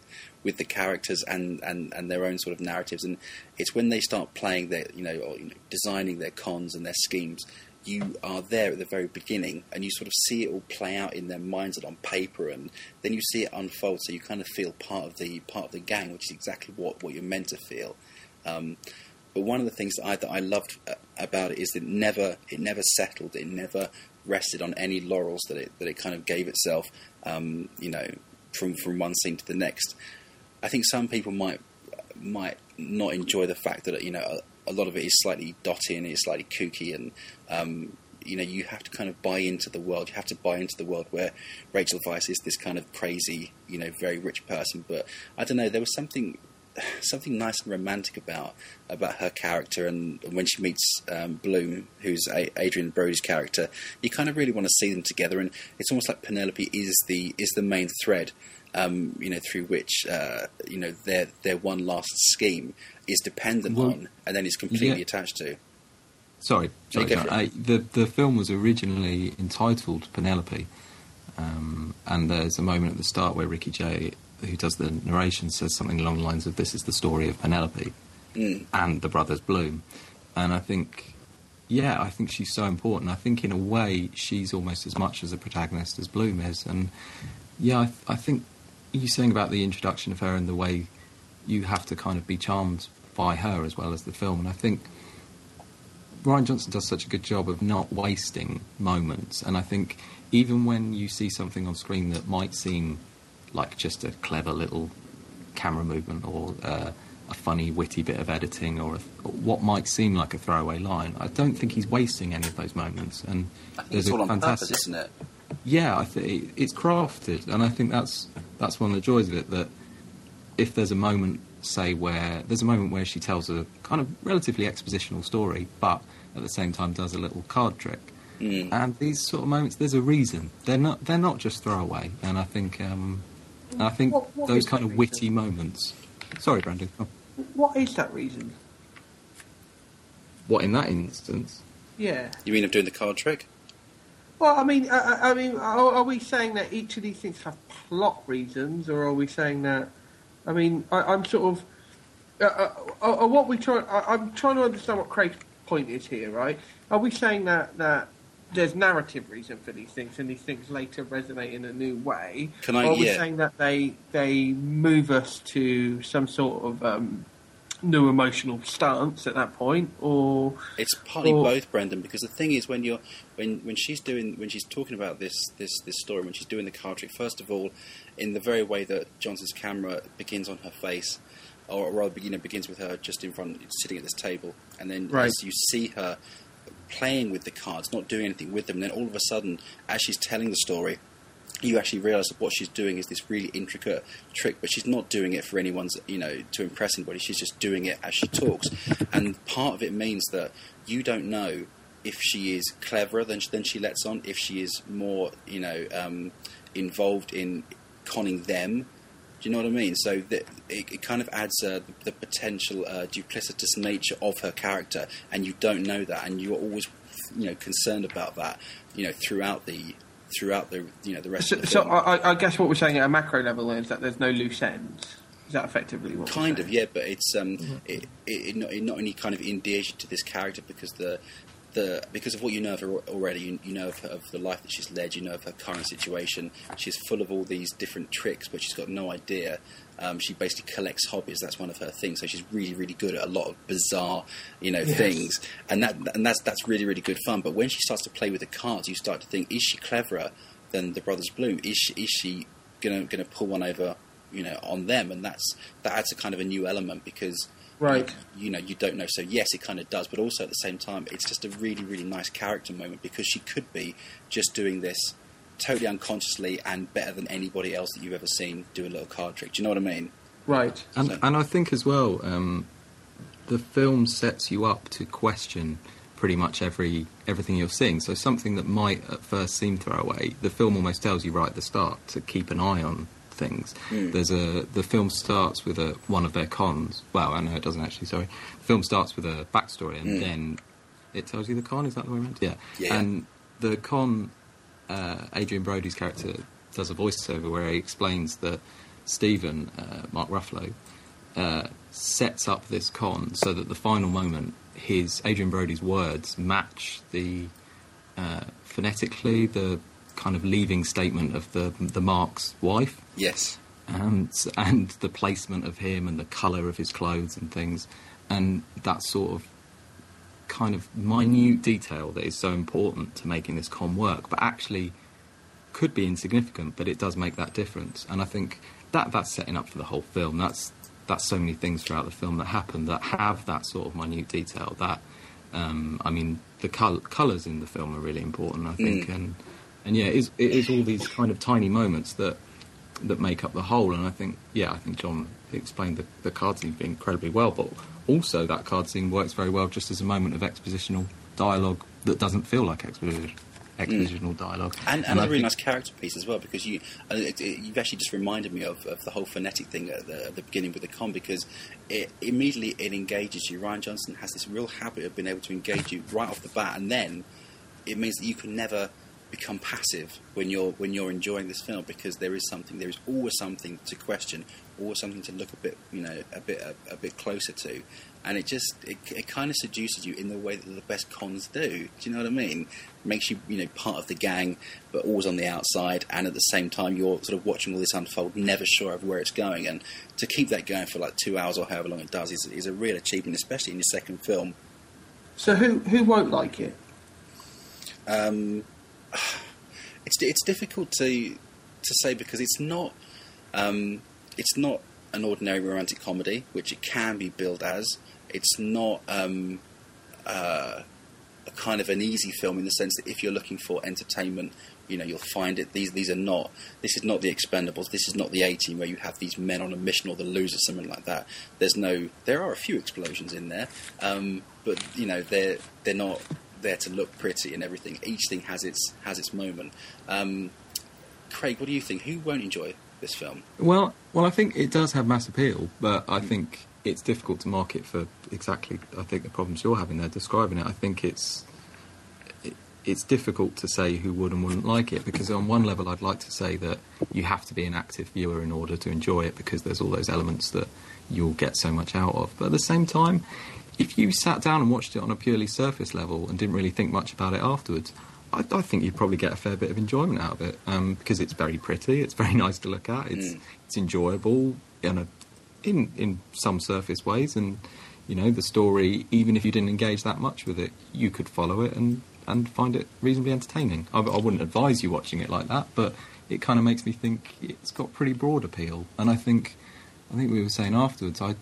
with the characters and, and, and their own sort of narratives, and it's when they start playing their you know or you know designing their cons and their schemes you are there at the very beginning and you sort of see it all play out in their minds and on paper and then you see it unfold. So you kind of feel part of the part of the gang which is exactly what, what you're meant to feel. Um, but one of the things that I, that I loved uh, about it is that it never it never settled. It never rested on any laurels that it that it kind of gave itself um, you know from from one scene to the next. I think some people might might not enjoy the fact that you know a, a lot of it is slightly dotty and it's slightly kooky and um, you know you have to kind of buy into the world. You have to buy into the world where Rachel Weisz is this kind of crazy you know very rich person. But I don't know there was something something nice and romantic about about her character and when she meets um, Bloom who's a- Adrien Brody's character you kind of really want to see them together and it's almost like Penelope is the is the main thread um, you know, through which uh, you know their their one last scheme is dependent Well, on, and then is completely yeah. attached to. Sorry, sorry. no. I, the the film was originally entitled Penelope, um, and there's a moment at the start where Ricky Jay, who does the narration, says something along the lines of "This is the story of Penelope Mm. and the brothers Bloom," and I think, yeah, I think she's so important. I think in a way she's almost as much as a protagonist as Bloom is, and yeah, I, I think you saying about the introduction of her and the way you have to kind of be charmed by her as well as the film, and I think. Rian Johnson does such a good job of not wasting moments, and I think even when you see something on screen that might seem like just a clever little camera movement or uh, a funny, witty bit of editing or, a, what might seem like a throwaway line, I don't think he's wasting any of those moments. And I think it's all on fantastic, purpose, isn't it? yeah, I think it's crafted, and I think that's that's one of the joys of it. That if there's a moment, say where there's a moment where she tells a kind of relatively expositional story, but at the same time does a little card trick, Mm. and these sort of moments, there's a reason. They're not they're not just throwaway, and I think um, and I think What- what those kind the of witty reason? moments. Sorry, Brandon. Oh. What is that reason? What in that instance? Yeah. You mean of doing the card trick? Well, I mean, I, I I mean, are, are we saying that each of these things have plot reasons, or are we saying that? I mean, I, I'm sort of. Uh, uh, uh, uh, what we try, I, I'm trying to understand what Craig's point is here, right? Are we saying that that there's narrative reason for these things, and these things later resonate in a new way? Can I- Or are we yeah. saying that they they move us to some sort of um, new emotional stance at that point, or It's partly Or- both, Brendan, because the thing is when you're when when she's doing when she's talking about this this this story when she's doing the card trick, first of all, in the very way that Johnson's camera begins on her face, or rather, you know, begins with her just in front, sitting at this table, and then Right. as you see her playing with the cards, not doing anything with them, And then all of a sudden, as she's telling the story, you actually realise that what she's doing is this really intricate trick, but she's not doing it for anyone's, you know, to impress anybody. She's just doing it as she talks, and part of it means that you don't know if she is cleverer than than she lets on, if she is more, you know, um, involved in conning them. Do you know what I mean? So that it, it kind of adds uh, the, the potential uh, duplicitous nature of her character, and you don't know that, and you're always, you know, concerned about that, you know, throughout the throughout the you know the rest so, of the so. I, I- I guess what we're saying at a macro level is that there's no loose ends. Is that effectively what? kind of yeah but it's um it, it, it, not, it not only kind of endears you to this character because the the because of what you know of her already, you, you know of, her, of the life that she's led, you know of her current situation. She's full of all these different tricks, but she's got no idea. Um, she basically collects hobbies. That's one of her things. So she's really, really good at a lot of bizarre, you know, Yes. things, and that and that's that's really, really good fun. But when she starts to play with the cards, you start to think: Is she cleverer than the brothers Bloom? Is she, is she gonna gonna pull one over, you know, on them? And that's that adds a kind of a new element because Right. you know you don't know so yes it kind of does but also at the same time it's just a really really nice character moment because she could be just doing this totally unconsciously and better than anybody else that you've ever seen do a little card trick do you know what i mean Right. And, So- and I think as well, um, the film sets you up to question pretty much every everything you're seeing. So something that might at first seem throwaway, the film almost tells you right at the start to keep an eye on things. Mm. There's a the film starts with a one of their cons. Well, I know it doesn't actually. Sorry, the film starts with a backstory and Mm. then it tells you the con. Is that the way around? Yeah. Yeah. And the con, uh, Adrien Brody's character does a voiceover where he explains that Stephen, uh, Mark Ruffalo, uh, sets up this con so that the final moment, his Adrien Brody's words match the uh, phonetically the kind of leaving statement of the the Mark's wife, yes and and the placement of him and the colour of his clothes and things, and that sort of kind of minute detail that is so important to making this con work, but actually could be insignificant, but it does make that difference. And I think that that's setting up for the whole film. That's that's so many things throughout the film that happen that have that sort of minute detail. That um, I mean, the col- colours in the film are really important. I think, Mm. and and yeah, it is, it is all these kind of tiny moments that that make up the whole. And I think, yeah, I think John explained the, the card scene incredibly well, but also that card scene works very well just as a moment of expositional dialogue that doesn't feel like exposition, expositional dialogue. and, and, I a really nice character piece as well because you uh, it, it, you've actually just reminded me of, of the whole phonetic thing at the, at the beginning with the con because it immediately it engages you. Rian Johnson has this real habit of being able to engage you right off the bat, and then it means that you can never become passive when you're when you're enjoying this film because there is something there is always something to question, always something to look a bit you know a bit a, a bit closer to, and it just it, it kind of seduces you in the way that the best cons do. Do you know what I mean? Makes you you know part of the gang, but always on the outside, and at the same time you're sort of watching all this unfold, never sure of where it's going, and to keep that going for like two hours or however long it does is, is a real achievement, especially in your second film. So who who won't like it? Um, it's it's difficult to to say because it's not um, it's not an ordinary romantic comedy, which it can be billed as. It's not um, uh, a kind of an easy film in the sense that if you're looking for entertainment, you know you'll find it. These these are not. This is not the Expendables. This is not the A Team where you have these men on a mission or the losers, something like that. There's no. There are a few explosions in there, um, but you know they're they're not there to look pretty and everything. Each thing has its has its moment. Um, Craig, what do you think? Who won't enjoy this film? Well, well, I think it does have mass appeal, but I think it's difficult to market for exactly. I think the problems you're having there describing it. I think it's it, it's difficult to say who would and wouldn't like it because on one level, I'd like to say that you have to be an active viewer in order to enjoy it because there's all those elements that you'll get so much out of. But at the same time, if you sat down and watched it on a purely surface level and didn't really think much about it afterwards. I, I think you'd probably get a fair bit of enjoyment out of it um, because it's very pretty, it's very nice to look at, it's Mm. it's enjoyable in a in in some surface ways, and you know the story. Even if you didn't engage that much with it, you could follow it and and find it reasonably entertaining. I, I wouldn't advise you watching it like that, but it kind of makes me think it's got pretty broad appeal, and I think I think we were saying afterwards, I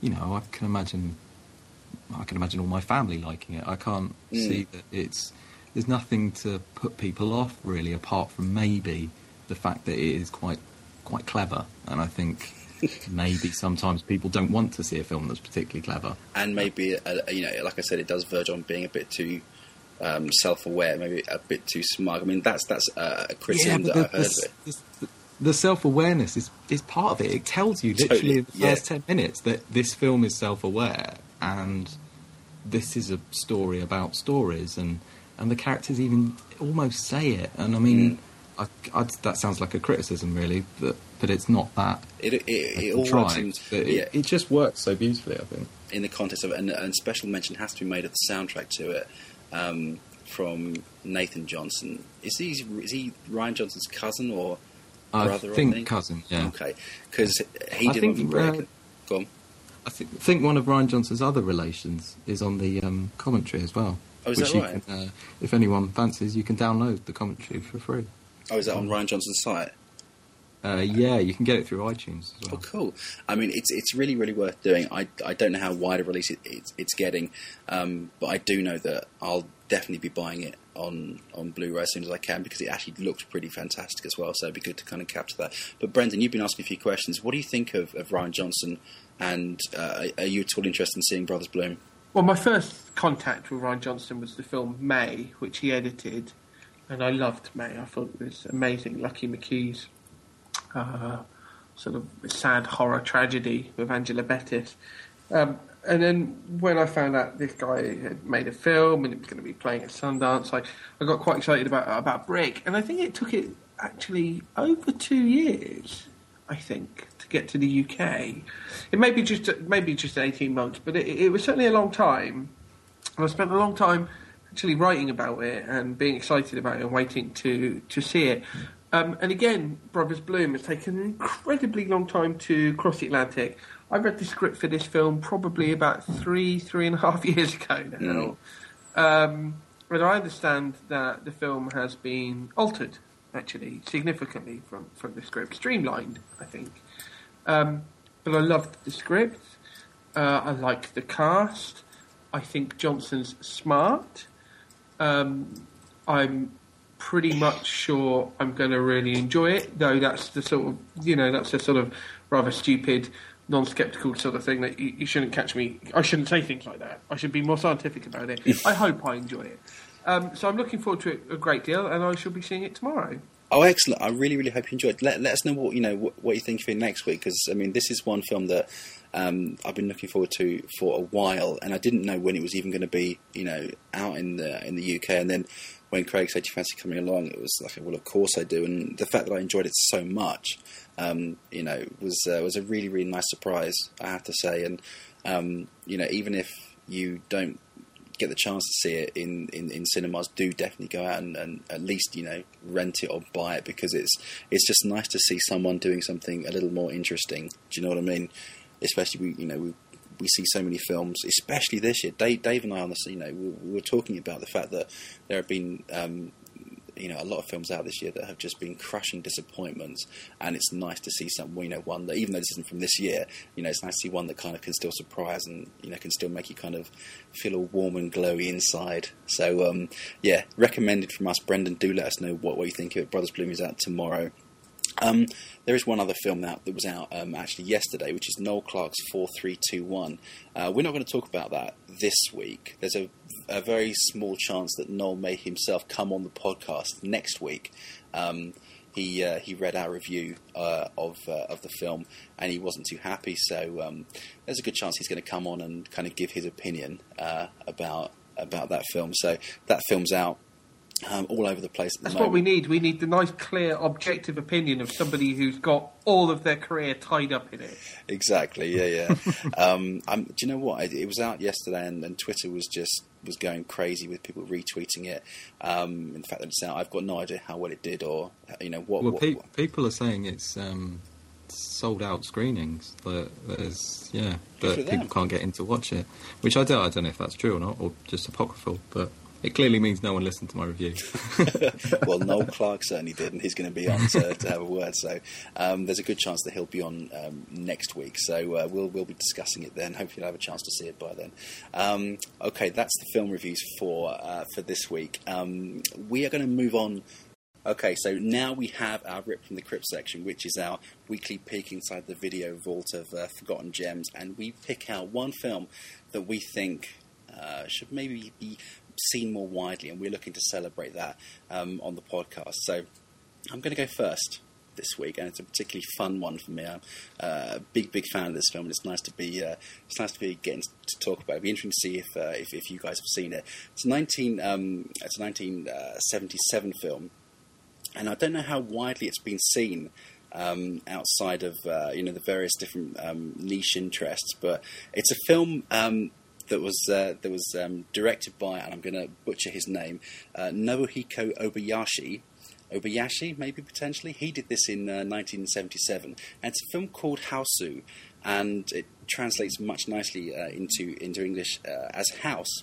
you know I can imagine I can imagine all my family liking it. I can't Mm. see that it's there's nothing to put people off really, apart from maybe the fact that it is quite quite clever, and I think maybe sometimes people don't want to see a film that's particularly clever. And maybe, uh, you know, like I said, it does verge on being a bit too um, self-aware, maybe a bit too smug. I mean, that's that's uh, a criticism that the, I've heard of it. the, the, the self-awareness is, is part of it. It tells you literally Totally, in the yeah. first ten minutes that this film is self-aware and this is a story about stories, and and the characters even almost say it. And I mean, Mm. I, I, that sounds like a criticism, really, but but it's not that. It, it, it, all works in, yeah, it, just works so beautifully. I think. in the context of it, and, and special mention has to be made of the soundtrack to it. um, from Nathan Johnson. Is he is he Rian Johnson's cousin or I brother? think think? cousin. Yeah. Okay, because he I did think, uh, Go on. I think, think one of Rian Johnson's other relations is on the um, commentary as well. Oh, is which that right? Can, uh, if anyone fancies, you can download the commentary for free. Oh, is that on Rian Johnson's site? Uh, yeah, you can get it through iTunes as Oh, cool. I mean, it's it's really really worth doing. I, I don't know how wide a release it, it's, it's getting, um, but I do know that I'll definitely be buying it on on Blu-ray as soon as I can because it actually looked pretty fantastic as well. So it'd be good to kind of capture that. But Brendan, you've been asking a few questions. What do you think of, of Rian Johnson? And uh, are you at all interested in seeing Brothers Bloom? Well, my first contact with Rian Johnson was the film May, which he edited, and I loved May. I thought it was amazing. Lucky McKee's uh, sort of sad horror tragedy with Angela Bettis. Um, and then when I found out this guy had made a film and it was going to be playing at Sundance, I, I got quite excited about about Brick. And I think it took it actually over two years, I think, get to the UK. It may be just maybe just eighteen months, but it, it was certainly a long time. And I spent a long time actually writing about it and being excited about it and waiting to to see it. Um, and again, Brothers Bloom has taken an incredibly long time to cross the Atlantic. I read the script for this film probably about three, three and a half years ago now. Um, but I understand that the film has been altered, actually, significantly from, from the script. Streamlined, I think. Um, but I loved the script. Uh, I like the cast. I think Johnson's smart. Um, I'm pretty much sure I'm going to really enjoy it, though that's the sort of, you know, that's a sort of rather stupid, non-skeptical sort of thing that you, you shouldn't catch me. I shouldn't say things like that. I should be more scientific about it. I hope I enjoy it. Um, so I'm looking forward to it a great deal, and I shall be seeing it tomorrow. Oh, excellent! I really, really hope you enjoyed. Let let us know what you know what, what you think of it next week because I mean this is one film that um, I've been looking forward to for a while, and I didn't know when it was even going to be you know out in the in the UK. And then when Craig said you fancy coming along, it was like, well, of course I do. And the fact that I enjoyed it so much, um, you know, was uh, was a really, really nice surprise. I have to say, and um, you know, even if you don't get the chance to see it in, in, in cinemas, do definitely go out and, and at least you know rent it or buy it because it's it's just nice to see someone doing something a little more interesting. Do you know what I mean? Especially we you know we we see so many films, especially this year. Dave, Dave and I on the you know we, we were talking about the fact that there have been. Um, you know, a lot of films out this year that have just been crushing disappointments, and it's nice to see some, you know, one that even though this isn't from this year, you know, it's nice to see one that kind of can still surprise and you know can still make you kind of feel all warm and glowy inside. So, um, yeah, recommended from us. Brendan, do let us know what, what you think of it. Brothers Bloom is out tomorrow. Um, there is one other film out that was out um, actually yesterday, which is Noel Clarke's Four Three Two One. Uh, we're not going to talk about that this week. There's a, a very small chance that Noel may himself come on the podcast next week. Um, he uh, he read our review uh, of uh, of the film and he wasn't too happy. So um, there's a good chance he's going to come on and kind of give his opinion uh, about about that film. So that film's out um, all over the place at the That's moment. what we need. We need the nice, clear, objective opinion of somebody who's got all of their career tied up in it. Exactly. Yeah, yeah. um, um, do you know what? It, it was out yesterday, and, and Twitter was just was going crazy with people retweeting it. Um, in fact, that it's out. I've got no idea how well it did, or you know what. Well, what, pe- what- people are saying it's um, sold out screenings. That there's yeah, that people can't get in to watch it. Which I don't. I don't know if that's true or not, or just apocryphal. But it clearly means no one listened to my review. well, Noel Clarke certainly did, and he's going to be on to, to have a word. So um, there's a good chance that he'll be on um, next week. So uh, we'll we'll be discussing it then. Hopefully, you'll have a chance to see it by then. Um, okay, that's the film reviews for uh, for this week. Um, we are going to move on. Okay, so now we have our Rip from the Crypt section, which is our weekly peek inside the video vault of uh, forgotten gems, and we pick out one film that we think uh, should maybe be seen more widely, and we're looking to celebrate that um, on the podcast. So I'm going to go first this week, and it's a particularly fun one for me. I'm uh, a big, big fan of this film, and it's nice to be uh, it's nice to be getting to talk about. it. It'd be interesting to see if, uh, if if you guys have seen it. It's a 19 um, it's a 1977 film, and I don't know how widely it's been seen. Um, outside of uh, you know the various different um, niche interests, but it's a film um, that was uh, that was um, directed by, and I'm going to butcher his name, uh, Nobuhiko Obayashi. Obayashi, maybe potentially. He did this in uh, 1977, and it's a film called Hausu, and it translates much nicely uh, into into English uh, as House.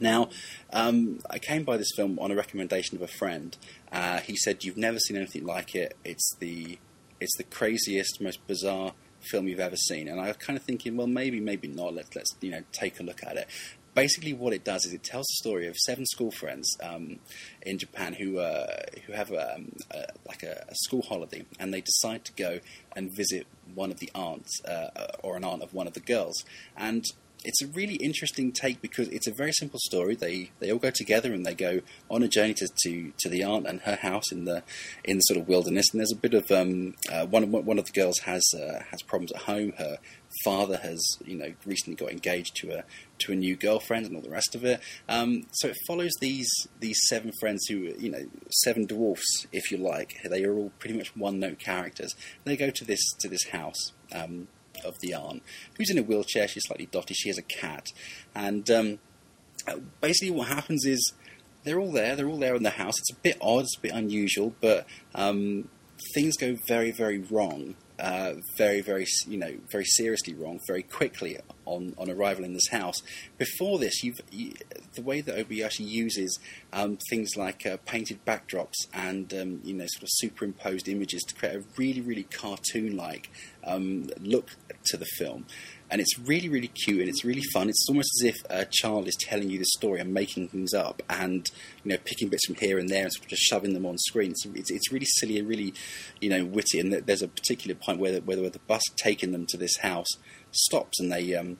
Now, um, I came by this film on a recommendation of a friend. Uh, he said, "You've never seen anything like it. It's the it's the craziest, most bizarre film you've ever seen." And I was kind of thinking, well, maybe, maybe not. Let's let's you know take a look at it. Basically, what it does is it tells the story of seven school friends um, in Japan who uh, who have um, a, like a, a, school holiday, and they decide to go and visit one of the aunts uh, or an aunt of one of the girls, and it's a really interesting take because it's a very simple story. They they all go together and they go on a journey to, to, to the aunt and her house in the in the sort of wilderness. And there's a bit of um, uh, one one of the girls has uh, has problems at home. Her father has you know recently got engaged to a to a new girlfriend and all the rest of it. Um, so it follows these these seven friends who you know seven dwarfs if you like. They are all pretty much one note characters. They go to this to this house. Um, of the aunt, who's in a wheelchair. She's slightly dotty. She has a cat, and um, basically what happens is they're all there. They're all there in the house. It's a bit odd. It's a bit unusual, but um, things go very, very wrong uh, very, very, you know, very seriously wrong very quickly on, on arrival in this house. Before this, you've you, the way that Obayashi uses um, things like uh, painted backdrops and um, you know sort of superimposed images to create a really, really cartoon-like um, look to the film and it's really really cute and it's really fun. It's almost as if a child is telling you the story and making things up and you know picking bits from here and there and sort of just shoving them on screen. It's, it's, it's really silly and really you know witty. And there's a particular point where the, where the bus taking them to this house stops and they um,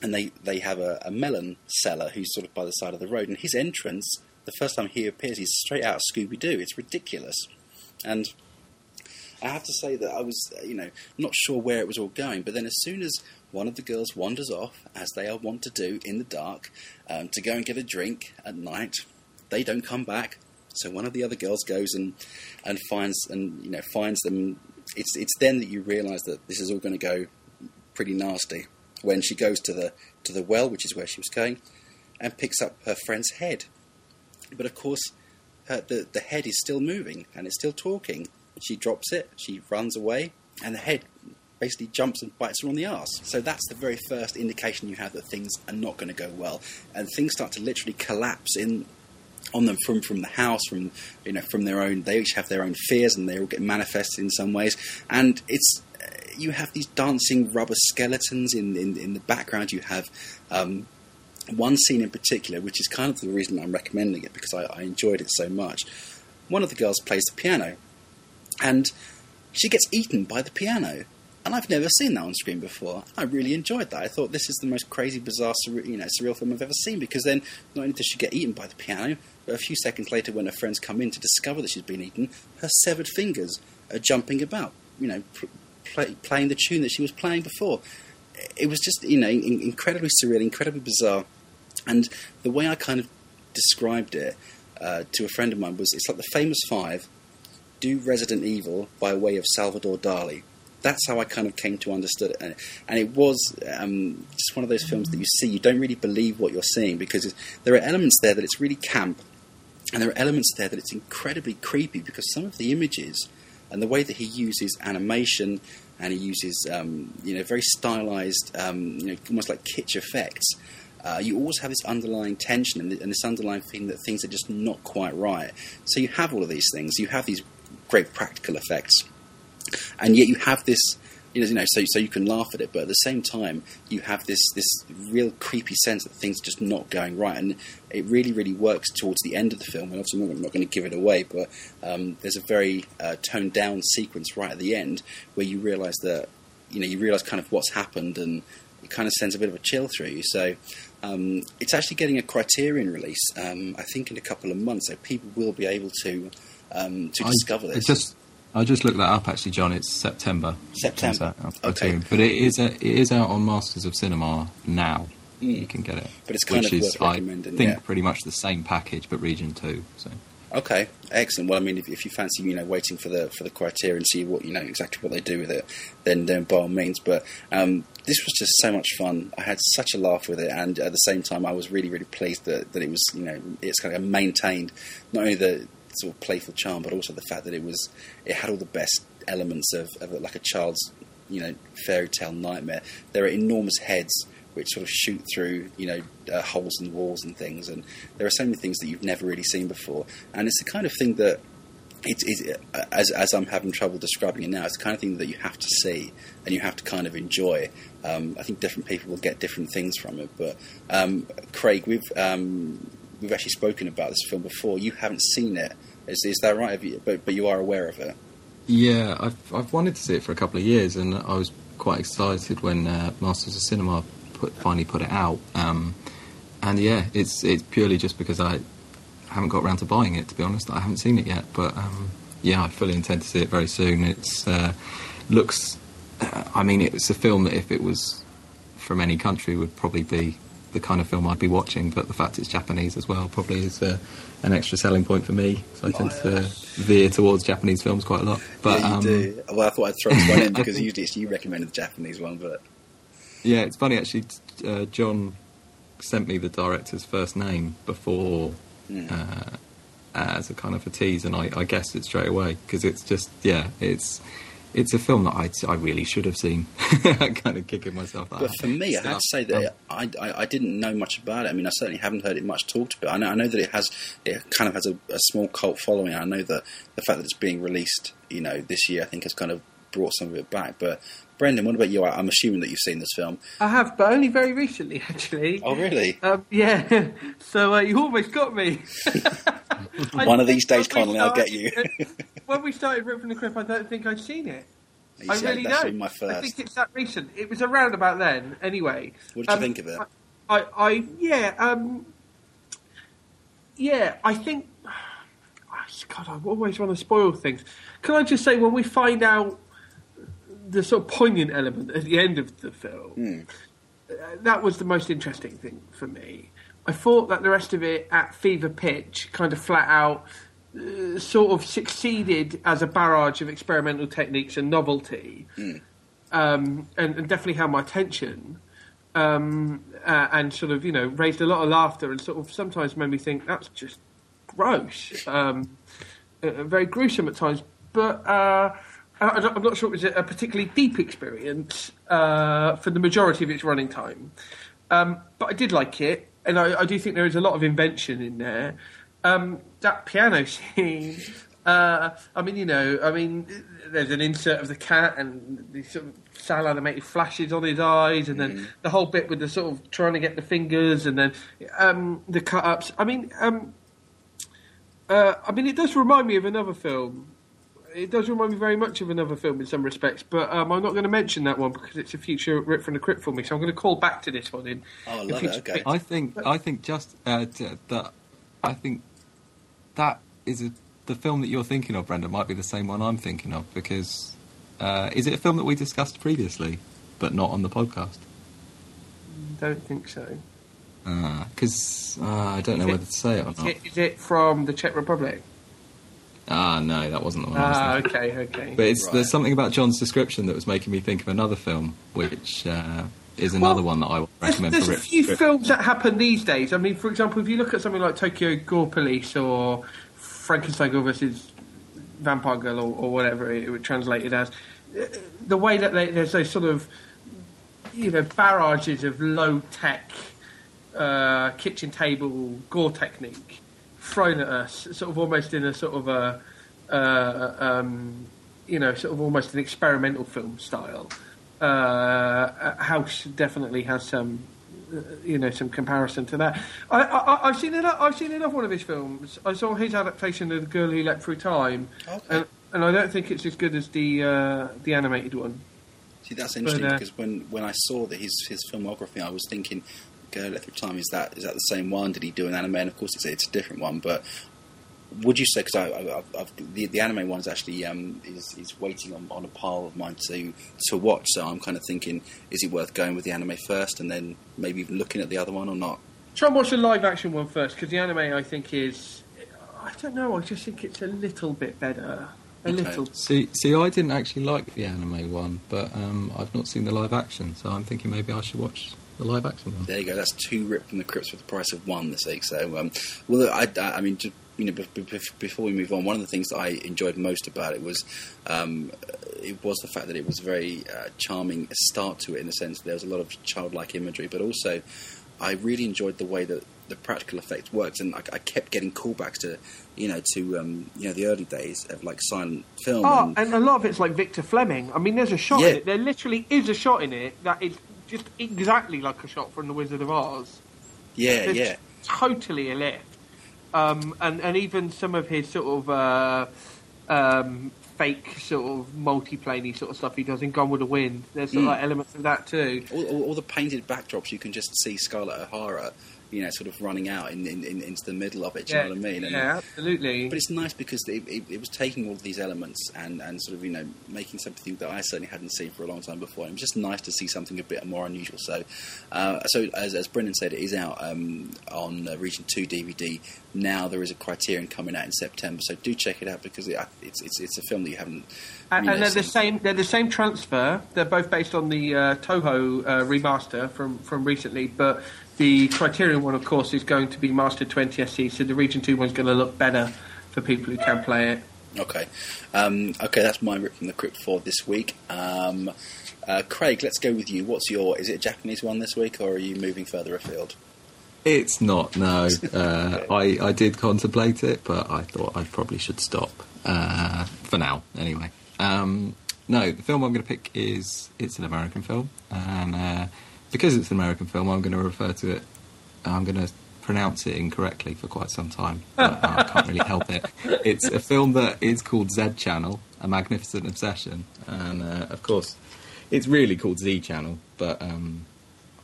and they they have a, a melon seller who's sort of by the side of the road and his entrance the first time he appears he's straight out of Scooby Doo. It's ridiculous and. I have to say that I was, you know, not sure where it was all going. But then, as soon as one of the girls wanders off, as they are wont to do in the dark, um, to go and get a drink at night. They don't come back, so one of the other girls goes and and finds and you know finds them. It's it's then that you realise that this is all going to go pretty nasty. When she goes to the to the well, which is where she was going, and picks up her friend's head, but of course, her, the the head is still moving and it's still talking. She drops it. She runs away, and the head basically jumps and bites her on the ass. So that's the very first indication you have that things are not going to go well, and things start to literally collapse in on them from from the house, from you know from their own. They each have their own fears, and they all get manifested in some ways. And it's uh, you have these dancing rubber skeletons in in, in the background. You have. Um, one scene in particular, which is kind of the reason I'm recommending it because I, I enjoyed it so much. One of the girls plays the piano, and she gets eaten by the piano and I've never seen that on screen before. I really enjoyed that. I thought this is the most crazy, bizarre, you know, surreal film I've ever seen because then not only does she get eaten by the piano, but a few seconds later, when her friends come in to discover that she's been eaten, her severed fingers are jumping about, you know, play, playing the tune that she was playing before. It was just, you know, in, incredibly surreal, incredibly bizarre, and the way I kind of described it uh, to a friend of mine was, it's like the famous five do Resident Evil by way of Salvador Dali that's how I kind of came to understand it. And, it was um, just one of those films that you see, you don't really believe what you're seeing because there are elements there that it's really camp, and there are elements there that it's incredibly creepy because some of the images and the way that he uses animation and he uses um, you know very stylized, um, you know, almost like kitsch effects. Uh, you always have this underlying tension and, and this underlying feeling that things are just not quite right. So you have all of these things. You have these great practical effects and yet you have this you know, so so you can laugh at it, but at the same time, you have this this real creepy sense that things are just not going right, and it really really works towards the end of the film. And obviously, I'm not going to give it away, but um, there's a very uh, toned down sequence right at the end where you realise that you know you realise kind of what's happened, and it kind of sends a bit of a chill through you. So. Um, it's actually getting a Criterion release, um, I think, in a couple of months, so people will be able to um, to discover this. Just I just looked that up actually, John. It's September. September. okay. But it is a, it is out on Masters of Cinema now. Mm. You can get it. But it's kind which of is, worth recommending. I think yeah. pretty much the same package, but region two. So. Okay, excellent. Well, I mean, if, if you fancy, you know, waiting for the for the Criterion and see what you know exactly what they do with it, then then by all means. But um, this was just so much fun. I had such a laugh with it, and at the same time, I was really really pleased that, that it was you know it's kind of maintained not only the sort of playful charm, but also the fact that it was it had all the best elements of, of like a child's you know fairy tale nightmare. There are enormous heads which sort of shoot through, you know, uh, holes in walls and things. And there are so many things that you've never really seen before. And it's the kind of thing that, it's, it's, as, as I'm having trouble describing it now, it's the kind of thing that you have to see and you have to kind of enjoy. Um, I think different people will get different things from it. But um, Craig, we've um, we've actually spoken about this film before. You haven't seen it, is, is that right? You, but but you are aware of it. Yeah, I've I've wanted to see it for a couple of years, and I was quite excited when uh, Masters of Cinema put, finally put it out. Um, and yeah, it's it's purely just because I haven't got around to buying it. To be honest, I haven't seen it yet. But um, yeah, I fully intend to see it very soon. It's uh, looks. Uh, I mean, it's a film that if it was from any country would probably be the kind of film I'd be watching. But the fact it's Japanese as well probably is uh, an extra selling point for me. So I tend to veer towards Japanese films quite a lot. But yeah, you um, do. Well, I thought I'd throw this one in because usually it's you recommended the Japanese one, but Yeah, it's funny actually. Uh, John sent me the director's first name before Mm. uh, as a kind of a tease, and I, I guessed it straight away because it's just yeah, it's it's a film that I, I really should have seen. I kind of kicking myself. That But for me, I have to say that Um, I, I, I didn't know much about it. I mean, I certainly haven't heard it much talked about. I know, I know that it has, it kind of has a, a small cult following. I know that the fact that it's being released, you know, this year, I think has kind of brought some of it back. But Brendan, what about you? I- I'm assuming that you've seen this film. I have, but only very recently, actually. Oh, really? Um, yeah, so uh, you almost got me. One of these days, when Connolly, I'll get you. When we started Rip from the Crypt, I don't think I'd seen it. You I really don't. my I think it's that recent. It was around about then, anyway. What did you Um, think of it? I, I, yeah, um, yeah, I think. God, I always want to spoil things. Can I just say, when we find out the sort of poignant element at the end of the film, uh, that was the most interesting thing for me. I thought that the rest of it, at fever pitch, kind of flat out, sort of succeeded as a barrage of experimental techniques and novelty, um, and, and definitely held my attention. Um, uh, and sort of, you know, raised a lot of laughter and sort of sometimes made me think that's just gross, um, uh, very gruesome at times. But uh, I, I'm not sure it was a particularly deep experience uh, for the majority of its running time. Um, but I did like it, and I, I do think there is a lot of invention in there. Um, that piano scene. Uh, I mean, you know, I mean, there's an insert of the cat and the sort of cel animated flashes on his eyes, and then the whole bit with the sort of trying to get the fingers, and then um, the cut ups. I mean, um, uh, I mean, it does remind me of another film. It does remind me very much of another film in some respects, but um, I'm not going to mention that one because it's a future rip from the crypt for me. So I'm going to call back to this one in. Oh, I love it, okay. I think I think just uh, that I think that is a, the film that you're thinking of, Brenda, might be the same one I'm thinking of because uh, is it a film that we discussed previously, but not on the podcast? Don't think so. Because uh, I don't know it- whether to say it or Is not. it, is it from the Czech Republic? Ah, no, that wasn't the one. Ah, okay, okay. But it's, Right. there's something about John's description that was making me think of another film, which uh, is another Well, one that I would There's, recommend there's for a few Rip- films that happen these days. I mean, for example, if you look at something like Tokyo Gore Police or Frankenstein Girl versus Vampire Girl or, or whatever it, it translated as, uh, the way that they, there's those sort of you know barrages of low tech uh, kitchen table gore technique thrown at us, sort of almost in a sort of a uh, um, you know sort of almost an experimental film style. Uh, House definitely has some, uh, you know, some comparison to that. I, I, I've seen enough. I've seen enough one of his films. I saw his adaptation of The Girl Who Leapt Through Time, Okay. and, and I don't think it's as good as the uh, the animated one. See, that's interesting But, uh, because when, when I saw that his his filmography, I was thinking, "Girl Let Through Time." Is that is that the same one? Did he do an anime? And of course, it's it's a different one. But would you say because I, I, I've, I've, the the anime one is actually um, is is waiting on, on a pile of mine to to watch. So I'm kind of thinking, is it worth going with the anime first and then maybe even looking at the other one or not? Try and watch the live action one first because the anime I think is. I don't know. I just think it's a little bit better. A Okay. little. See, see, I didn't actually like the anime one, but um, I've not seen the live action, so I'm thinking maybe I should watch the live action one. There you go. That's two ripped from the crypts for the price of one this week. So, um, well, I, I, I mean, just, you know, be- be- before we move on, one of the things that I enjoyed most about it was um, it was the fact that it was a very uh, charming start to it in the sense that there was a lot of childlike imagery, but also I really enjoyed the way that the practical effects worked, and I, I kept getting callbacks to, you know, to um, you know the early days of like silent film. Oh, and, and a lot of it's like Victor Fleming. I mean, there's a shot Yeah. in it. There literally is a shot in it that is just exactly like a shot from The Wizard of Oz. yeah, yeah. totally a lift. Um, and, and even some of his sort of uh, um, fake sort of multi-planey sort of stuff he does in Gone with the Wind. There's Mm. like elements of that too. all, all, all the painted backdrops, you can just see Scarlett O'Hara, you know, sort of running out in, in, in, into the middle of it. Do you know what I mean? And- Yeah, absolutely. But it's nice because it, it, it was taking all of these elements and, and sort of, you know, making something that I certainly hadn't seen for a long time before. And it was just nice to see something a bit more unusual. So, uh, so as, as Brendan said, it is out um, on uh, Region 2 DVD. Now there is a Criterion coming out in September. So do check it out because it, it's, it's, it's a film that you haven't. And, know, and they're the same. They're the same transfer. They're both based on the uh, Toho uh, remaster from, from recently, but the Criterion one, of course, is going to be mastered NTSC. So the Region Two one's going to look better for people who can play it. Okay, um, okay, that's my rip from the crypt for this week. Um, uh, Craig, let's go with you. What's your? Is it a Japanese one this week, or are you moving further afield? It's not, no. Uh, I, I did contemplate it, but I thought I probably should stop. Uh, for now, anyway. Um, no, the film I'm going to pick is it's an American film, and uh, because it's an American film, I'm going to refer to it. I'm going to pronounce it incorrectly for quite some time, but I can't really help it. It's a film that is called Z Channel, A Magnificent Obsession, and uh, of course, it's really called Z Channel, but um,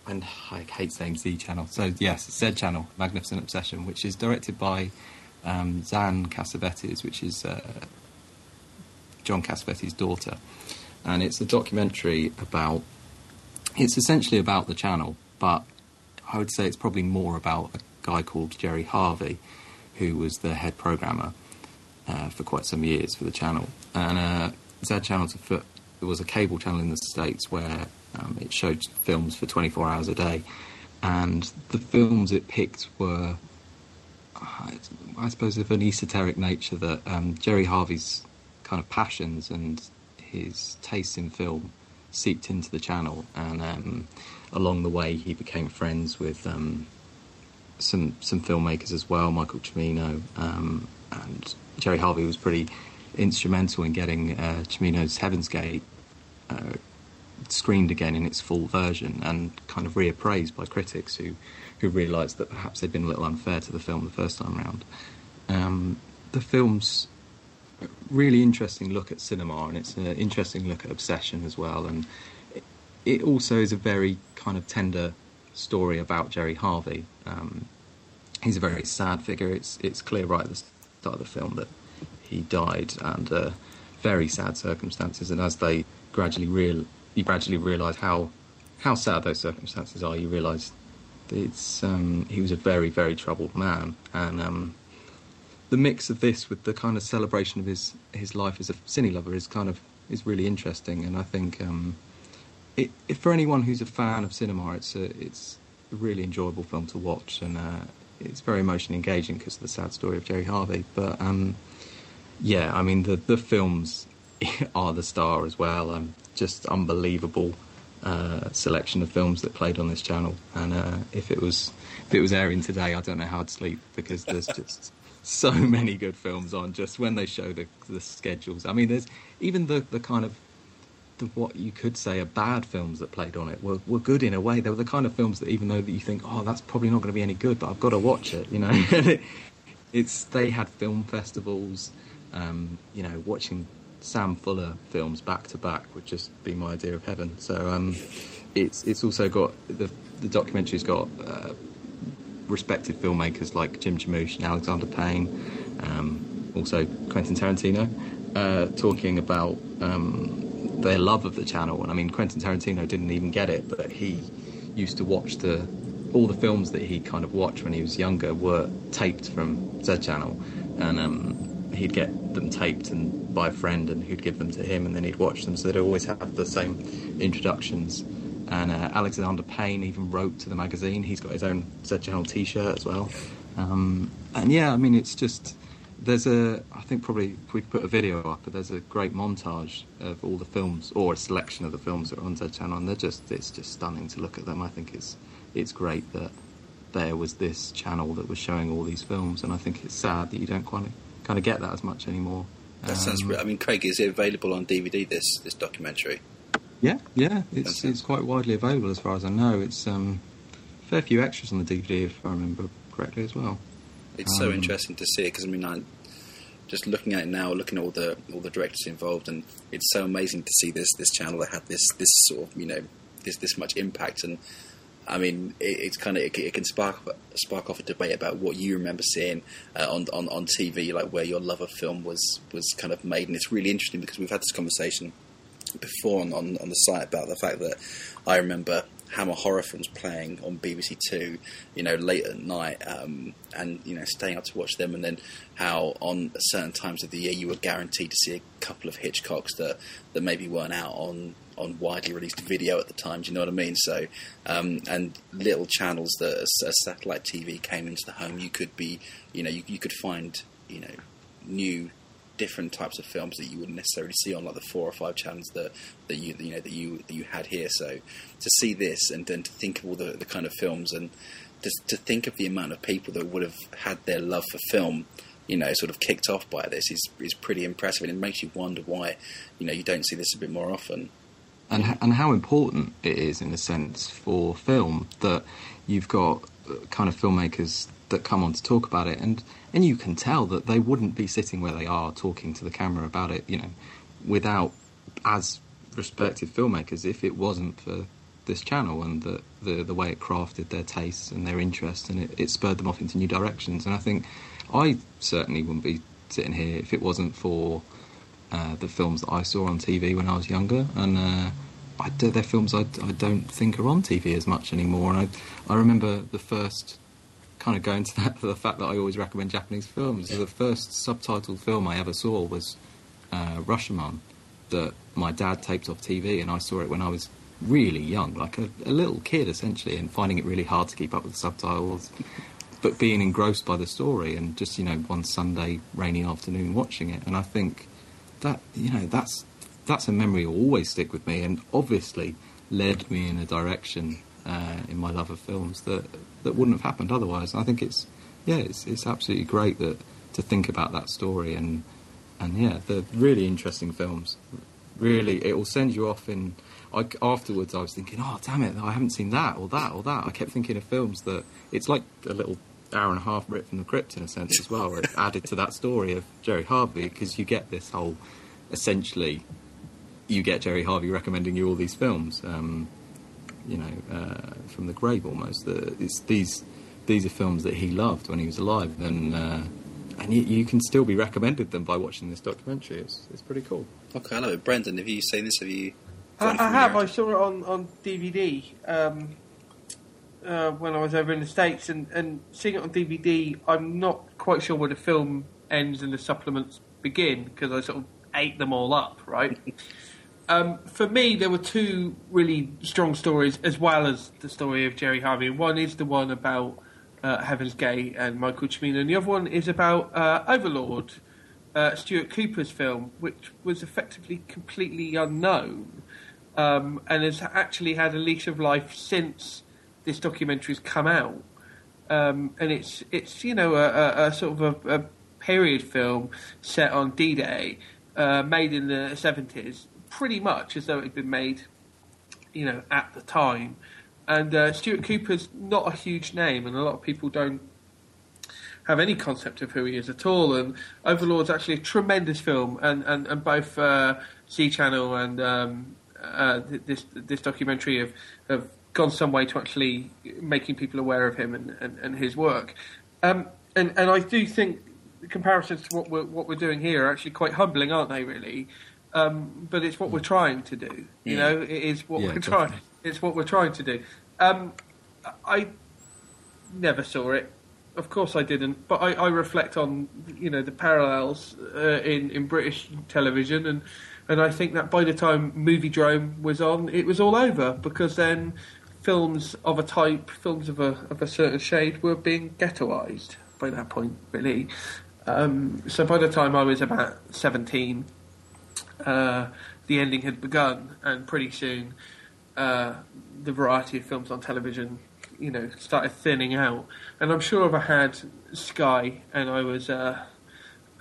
and I hate saying Z Channel. So yes, Z Channel, Magnificent Obsession, which is directed by um, Zan Cassavetes, which is uh, John Cassavetes' daughter, and it's a documentary about. It's essentially about the channel, but I would say it's probably more about a guy called Jerry Harvey, who was the head programmer uh, for quite some years for the channel. And uh, Z Channel's a was a cable channel in the States where um, it showed films for 24 hours a day. And the films it picked were, I suppose, of an esoteric nature that um, Jerry Harvey's kind of passions and his taste in film seeped into the channel. And um, along the way, he became friends with um, some some filmmakers as well, Michael Cimino, um, and Jerry Harvey was pretty instrumental in getting uh, Cimino's Heaven's Gate uh, screened again in its full version and kind of reappraised by critics who who realised that perhaps they'd been a little unfair to the film the first time round. Um, the film's really interesting look at cinema, and it's an interesting look at obsession as well, and it, also is a very kind of tender story about Jerry Harvey. Um, he's a very sad figure. It's it's clear right at the start of the film that he died under very sad circumstances, and as they gradually real you gradually realise how how sad those circumstances are. You realise it's um, he was a very very troubled man, and um, the mix of this with the kind of celebration of his his life as a cine lover is kind of is really interesting, and I think. Um, it, for anyone who's a fan of cinema, it's a it's a really enjoyable film to watch, and uh, it's very emotionally engaging because of the sad story of Jerry Harvey. But um, yeah, I mean the the films are the star as well. Um, just unbelievable uh, selection of films that played on this channel, and uh, if it was if it was airing today, I don't know how I'd sleep because there's just so many good films on. Just when they show the the schedules, I mean, there's even the the kind of the, what you could say are bad films that played on it were, were good in a way. They were the kind of films that even though that you think, oh, that's probably not going to be any good, but I've got to watch it, you know. it's they had film festivals, um, you know, watching Sam Fuller films back to back would just be my idea of heaven. So um, it's it's also got the the documentary's got uh, respected filmmakers like Jim Jarmusch and Alexander Payne, um, also Quentin Tarantino, uh, talking about um, their love of the channel. And I mean, Quentin Tarantino didn't even get it, but he used to watch the all the films that he kind of watched when he was younger were taped from Z Channel, and um, he'd get them taped and by a friend, and he'd give them to him, and then he'd watch them. So they'd always have the same introductions. And uh, Alexander Payne even wrote to the magazine. He's got his own Z Channel T-shirt as well. Um, and yeah, I mean, it's just there's a I think probably we could put a video up, but there's a great montage of all the films or a selection of the films that are on Z Channel, and they're just it's just stunning to look at them. I think it's it's great that there was this channel that was showing all these films, and I think it's sad that you don't quite kind of get that as much anymore. That sounds. Um, re- I mean, Craig, is it available on DVD? This this documentary. Yeah, yeah, it's Okay. it's quite widely available as far as I know. It's um, a fair few extras on the DVD if I remember correctly as well. It's so Um, interesting to see it because I mean, I, just looking at it now, looking at all the all the directors involved, and it's so amazing to see this this channel that had this this sort of you know this this much impact. And I mean, it, it's kind of it, it can spark spark off a debate about what you remember seeing uh, on, on on TV, like where your love of film was was kind of made. And it's really interesting because we've had this conversation before on, on, on the site about the fact that I remember Hammer horror films playing on BBC Two, you know, late at night, um, and you know, staying up to watch them, and then how on certain times of the year you were guaranteed to see a couple of Hitchcocks that that maybe weren't out on on widely released video at the time. Do you know what I mean? So, um, and little channels that as satellite TV came into the home, you could be, you know, you, you could find, you know, new different types of films that you wouldn't necessarily see on like the four or five channels that that you you know that you that you had here. So to see this and then to think of all the, the kind of films and to think of the amount of people that would have had their love for film, you know, sort of kicked off by this is is pretty impressive, and it makes you wonder why you know you don't see this a bit more often. And and how important it is in a sense for film that you've got uh, kind of filmmakers that come on to talk about it and and you can tell that they wouldn't be sitting where they are talking to the camera about it you know without as respected filmmakers if it wasn't for this channel and the the, the way it crafted their tastes and their interests and it, it spurred them off into new directions. And I think I certainly wouldn't be sitting here if it wasn't for uh, the films that I saw on TV when I was younger, and uh, I, they're films I, I don't think are on TV as much anymore. And I, I remember the first kind of going to that for the fact that I always recommend Japanese films. The first subtitled film I ever saw was uh, Rashomon, that my dad taped off TV, and I saw it when I was really young, like a, a little kid essentially, and finding it really hard to keep up with the subtitles. But being engrossed by the story, and just you know, one Sunday rainy afternoon watching it, and I think that you know that's that's a memory will always stick with me, and obviously led me in a direction uh, in my love of films that that wouldn't have happened otherwise. And I think it's yeah, it's it's absolutely great that to think about that story and and yeah, they're really interesting films. Really, it will send you off in. I, afterwards, I was thinking, oh damn it, I haven't seen that or that or that. I kept thinking of films that it's like a little hour and a half ripped from the crypt in a sense as well, where it's added to that story of Jerry Harvey because you get this whole essentially you get Jerry Harvey recommending you all these films, um, you know, uh, from the grave almost. The, it's these these are films that he loved when he was alive, and uh, and you, you can still be recommended them by watching this documentary. It's it's pretty cool. Okay, I love it. Brendan, have you seen this? Have you? I, I have. I saw it on on DVD um, uh, when I was over in the states, and, and seeing it on DVD, I'm not quite sure where the film ends and the supplements begin because I sort of ate them all up. Right. um, for me, there were two really strong stories, as well as the story of Jerry Harvey. One is the one about uh, Heaven's Gate and Michael Cimino, and the other one is about uh, Overlord. Uh, Stuart Cooper's film, which was effectively completely unknown, um, and has actually had a lease of life since this documentary's come out. Um, and it's it's you know a, a, a sort of a, a period film set on D-Day, uh, made in the seventies, pretty much as though it had been made, you know, at the time. And uh, Stuart Cooper's not a huge name, and a lot of people don't have any concept of who he is at all. And Overlord's actually a tremendous film, and and, and both uh, Z Channel and um, uh, this this documentary have have gone some way to actually making people aware of him and, and, and his work. Um, and and I do think comparisons to what we're what we're doing here are actually quite humbling, aren't they? Really. Um, but it's what we're trying to do. You know, it is what Yeah, we're trying. It's what we're trying to do. Um, I never saw it. Of course, I didn't. But I, I reflect on you know the parallels uh, in in British television, and and I think that by the time Moviedrome was on, it was all over because then films of a type, films of a of a certain shade, were being ghettoized by that point, really. Um, so by the time I was about seventeen, uh, the ending had begun, and pretty soon uh, the variety of films on television, you know, started thinning out. And I'm sure if I had Sky and I was, uh,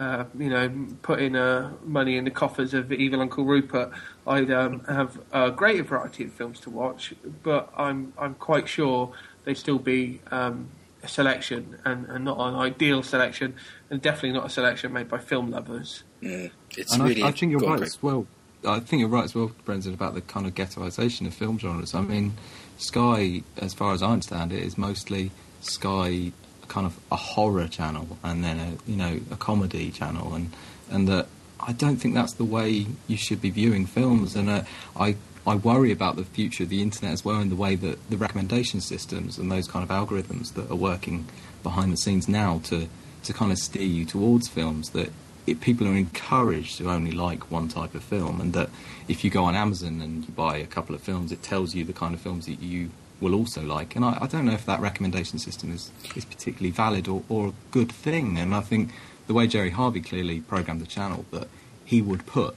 uh, you know, putting uh, money in the coffers of Evil Uncle Rupert, I'd um, have a greater variety of films to watch. But I'm I'm quite sure they'd still be um, a selection and, and not an ideal selection, and definitely not a selection made by film lovers. Mm, it's And really. I, I think you're right as well. I think you're right as well, Brendan, about the kind of ghettoisation of film genres. I mean, Sky, as far as I understand it, is mostly Sky, kind of a horror channel, and then a you know a comedy channel, and and that I don't think that's the way you should be viewing films. And uh, I I worry about the future of the internet as well, in the way that the recommendation systems and those kind of algorithms that are working behind the scenes now to to kind of steer you towards films that it, people are encouraged to only like one type of film, and that if you go on Amazon and you buy a couple of films, it tells you the kind of films that you will also like. And I, I don't know if that recommendation system is, is particularly valid or, or a good thing. And I think the way Jerry Harvey clearly programmed the channel, that he would put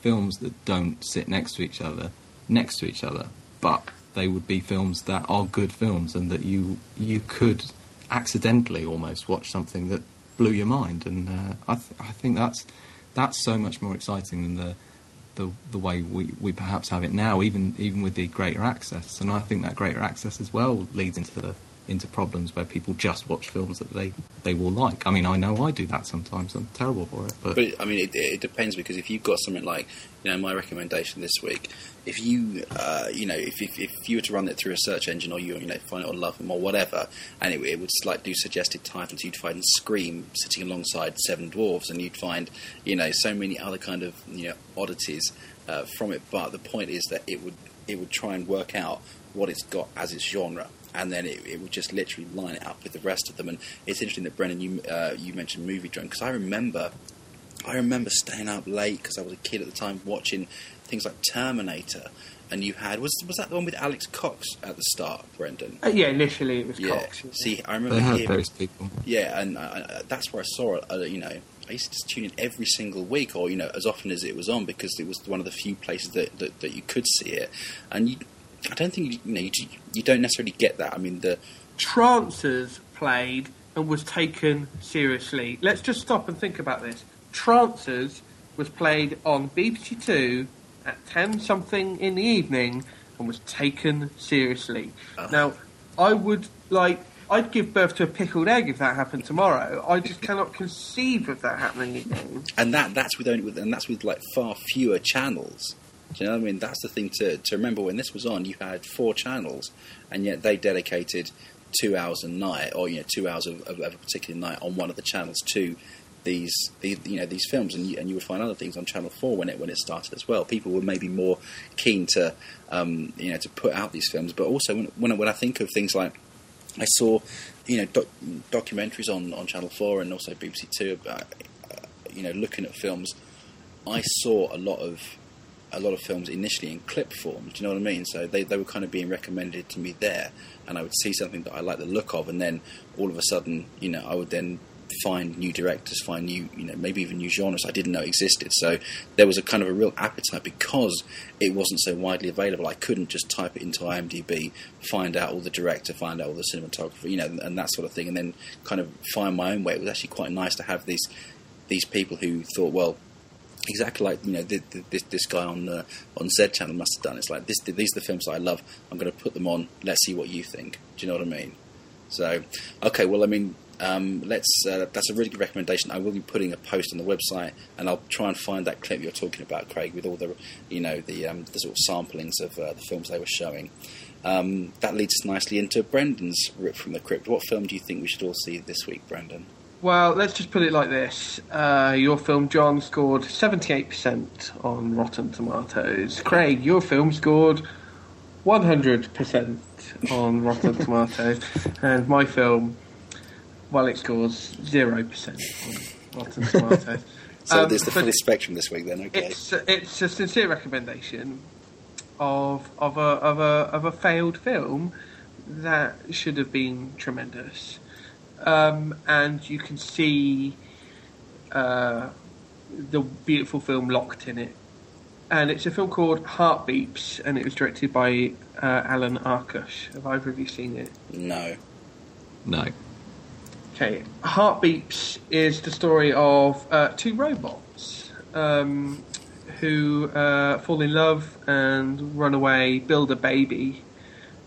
films that don't sit next to each other next to each other, but they would be films that are good films and that you you could accidentally almost watch something that blew your mind. And uh, I th- I think that's that's so much more exciting than the the, the way we, we perhaps have it now, even even with the greater access. And I think that greater access as well leads into the into problems where people just watch films that they, they will like. I mean, I know I do that sometimes. I'm terrible for it, but, But I mean, it, it depends because if you've got something like, you know, my recommendation this week, if you, uh, you know, if, if if you were to run it through a search engine or you, you know, find it on Love 'Em or whatever, and it, it would like do suggested titles, you'd find Scream sitting alongside Seven Dwarfs, and you'd find, you know, so many other kind of you know oddities uh, from it. But the point is that it would it would try and work out what it's got as its genre. And then it, it would just literally line it up with the rest of them. And it's interesting that Brendan, you uh, you mentioned Moviedrome because I remember I remember staying up late because I was a kid at the time watching things like Terminator, and you had was was that the one with Alex Cox at the start, Brendan? Uh, yeah, initially it was Yeah. Cox. See, I remember they have him. those people. Yeah, and I, I, that's where I saw it. Uh, you know, I used to just tune in every single week, or you know, as often as it was on, because it was one of the few places that that, that you could see it. And you, I don't think you, you know you, you don't necessarily get that. I mean, the Trancers played and was taken seriously. Let's just stop and think about this. Trancers was played on BBC Two at ten something in the evening and was taken seriously. Oh. Now, I would like. I'd give birth to a pickled egg if that happened tomorrow. I just cannot conceive of that happening again. and that that's with only with and that's with like far fewer channels. Do you know what I mean? That's the thing to, to remember. When this was on, you had four channels, and yet they dedicated two hours a night, or you know, two hours of, of, of a particular night on one of the channels to these, these you know, these films, and you, and you would find other things on Channel Four when it when it started as well. People were maybe more keen to, um, you know, to put out these films, but also when when I, when I think of things like I saw, you know, doc- documentaries on, on Channel Four and also BBC Two about, uh, you know, looking at films. I saw a lot of a lot of films initially in clip form. Do you know what I mean? So they, they were kind of being recommended to me there, and I would see something that I like the look of, and then all of a sudden, you know, I would then find new directors, find new, you know, maybe even new genres I didn't know existed. So there was a kind of a real appetite because it wasn't so widely available. I couldn't just type it into IMDb, find out all the director, find out all the cinematographer, you know, and that sort of thing, and then kind of find my own way. It was actually quite nice to have these these people who thought, well, exactly like you know th th this this guy on uh, on Z channel must have done. It's like this these are the films I love. I'm going to put them on. Let's see what you think. Do you know what I mean? So okay, well I mean. Um, let's. Uh, that's a really good recommendation. I will be putting a post on the website, and I'll try and find that clip you're talking about, Craig, with all the, you know, the um, the sort of samplings of uh, the films they were showing. Um, that leads us nicely into Brendan's rip from the crypt. What film do you think we should all see this week, Brendan? Well, let's just put it like this. Uh, your film, John, scored 78% on Rotten Tomatoes. Craig, your film scored 100% on Rotten Tomatoes. And my film Well, it scores zero percent on Rotten Tomatoes. So Um, there's the full spectrum this week then. Okay. It's it's a sincere recommendation of of a of a of a failed film that should have been tremendous, um, and you can see uh, the beautiful film locked in it. And it's a film called Heartbeeps, and it was directed by uh, Alan Arkush. Have either of you seen it? No. No. Okay, Heartbeeps is the story of uh, two robots um, who uh, fall in love and run away, build a baby,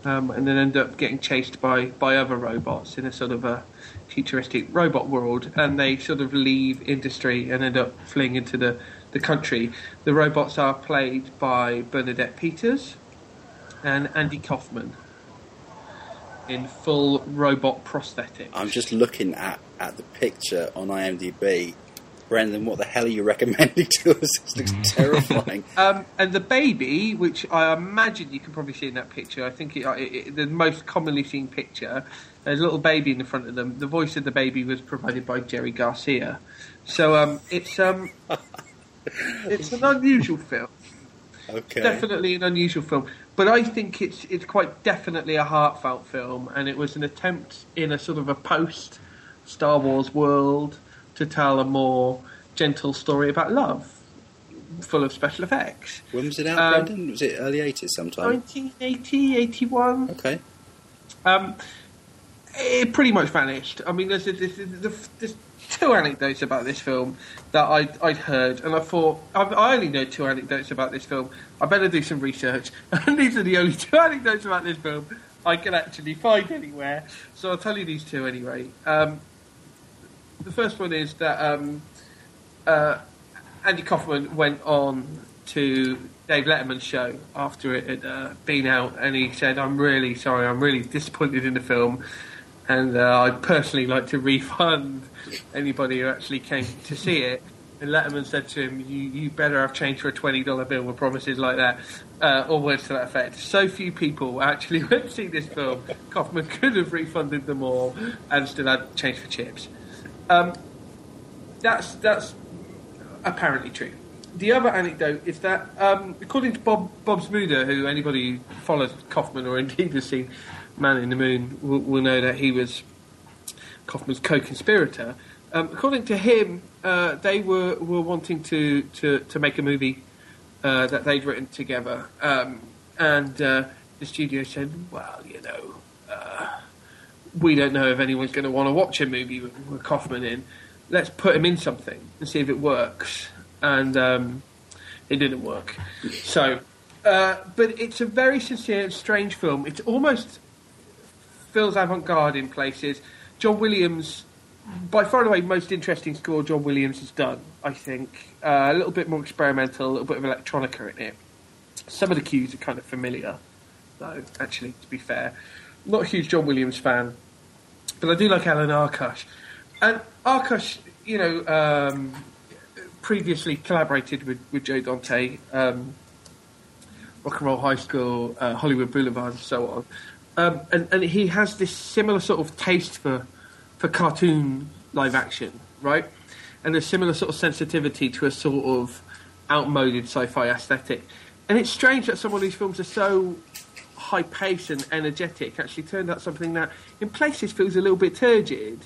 um, and then end up getting chased by, by other robots in a sort of a futuristic robot world. And they sort of leave industry and end up fleeing into the, the country. The robots are played by Bernadette Peters and Andy Kaufman in full robot prosthetics. I'm just looking at, at the picture on IMDb. Brendan, what the hell are you recommending to us? This looks terrifying. Um, and the baby, which I imagine you can probably see in that picture, I think it, it, it, the most commonly seen picture, there's a little baby in the front of them. The voice of the baby was provided by Jerry Garcia. So um, it's um, it's an unusual film, Okay. definitely an unusual film. But I think it's it's quite definitely a heartfelt film, and it was an attempt in a sort of a post Star Wars world to tell a more gentle story about love, full of special effects. When was it out, Um, Brendan? Was it early 80s sometime? 1980, 81. Okay. Um, it pretty much vanished. I mean, there's, there's, there's, there's two anecdotes about this film that I'd, I'd heard, and I thought, I've, I only know two anecdotes about this film. I better do some research. And these are the only two anecdotes about this film I can actually find anywhere. So I'll tell you these two anyway. Um, the first one is that um, uh, Andy Kaufman went on to Dave Letterman's show after it had uh, been out, and he said, "I'm really sorry. I'm really disappointed in the film, and uh, I'd personally like to refund anybody who actually came to see it." And Letterman said to him, "You, you better have change for a twenty dollar bill with promises like that, uh, or words to that effect." So few people actually went to see this film. Kaufman could have refunded them all and still had change for chips. Um, that's that's apparently true. The other anecdote is that, um, according to Bob Bob Zmuda, who anybody who follows Kaufman or indeed has seen Man in the Moon will, will know that he was Kaufman's co-conspirator. Um, according to him, uh, they were, were wanting to, to, to make a movie uh, that they'd written together, um, and uh, the studio said, "Well, you know, uh, we don't know if anyone's going to want to watch a movie with, with Kaufman in. Let's put him in something and see if it works." And um, it didn't work. So, uh, but it's a very sincere and strange film. It's almost feels avant-garde in places. John Williams, by far and away, most interesting score John Williams has done. I think uh, a little bit more experimental, a little bit of electronica in it. Some of the cues are kind of familiar, though. Actually, to be fair, not a huge John Williams fan, but I do like Alan Arkush. And Arkush, you know, um, previously collaborated with, with Joe Dante, um, Rock and Roll High School, uh, Hollywood Boulevard, and so on. Um, and, and he has this similar sort of taste for, for cartoon live action, right? And a similar sort of sensitivity to a sort of outmoded sci-fi aesthetic. And it's strange that some of these films are so and energetic actually turned out something that in places feels a little bit turgid.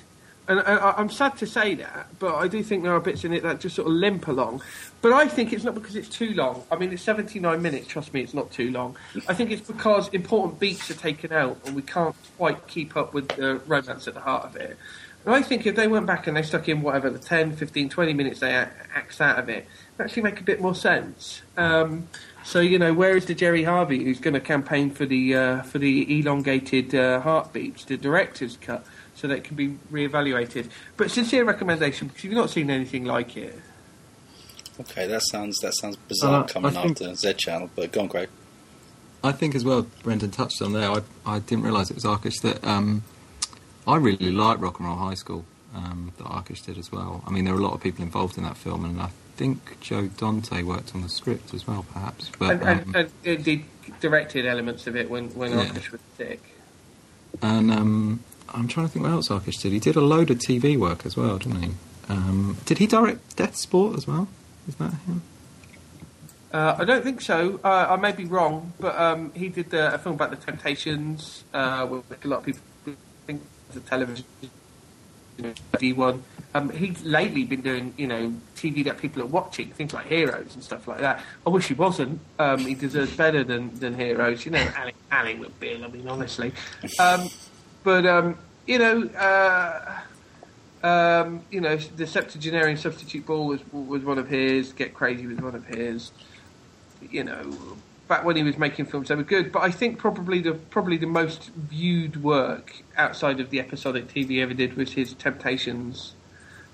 And I, I'm sad to say that, but I do think there are bits in it that just sort of limp along. But I think it's not because it's too long. I mean, it's 79 minutes. Trust me, it's not too long. I think it's because important beats are taken out, and we can't quite keep up with the romance at the heart of it. And I think if they went back and they stuck in whatever the 10, 15, 20 minutes they axed out of it, actually make a bit more sense. Um, so you know, where is the Jerry Harvey who's going to campaign for the uh, for the elongated uh, Heartbeeps, the director's cut, so that it can be reevaluated? But sincere recommendation because you've not seen anything like it, Okay, that sounds that sounds bizarre Uh, coming think- after Z Channel, but go on, Craig. I think as well, Brendan touched on there. I, I didn't realise it was Arkush that um, I really like Rock and Roll High School um, that Arkush did as well. I mean, there were a lot of people involved in that film, and I think Joe Dante worked on the script as well, perhaps. But and, um, and, and directed elements of it when when Yeah. Arkush was sick. and um, I'm trying to think what else Arkush did. He did a load of TV work as well, didn't he? Um, did he direct Death Sport as well? Is that him? Uh, I don't think so. Uh, I may be wrong, but um, he did the, a film about the Temptations, uh, which a lot of people think is a television D one. Um, he's lately been doing, you know, TV that people are watching, things like Heroes and stuff like that. I wish he wasn't. Um, he deserves better than, than Heroes. You know, Ally, Ally McBeal. I mean, honestly. Um, but um, you know, uh, um, you know, the septuagenarian substitute ball was was one of his. Get crazy was one of his. You know, back when he was making films, they were good. But I think probably the probably the most viewed work outside of the episodic TV ever did was his Temptations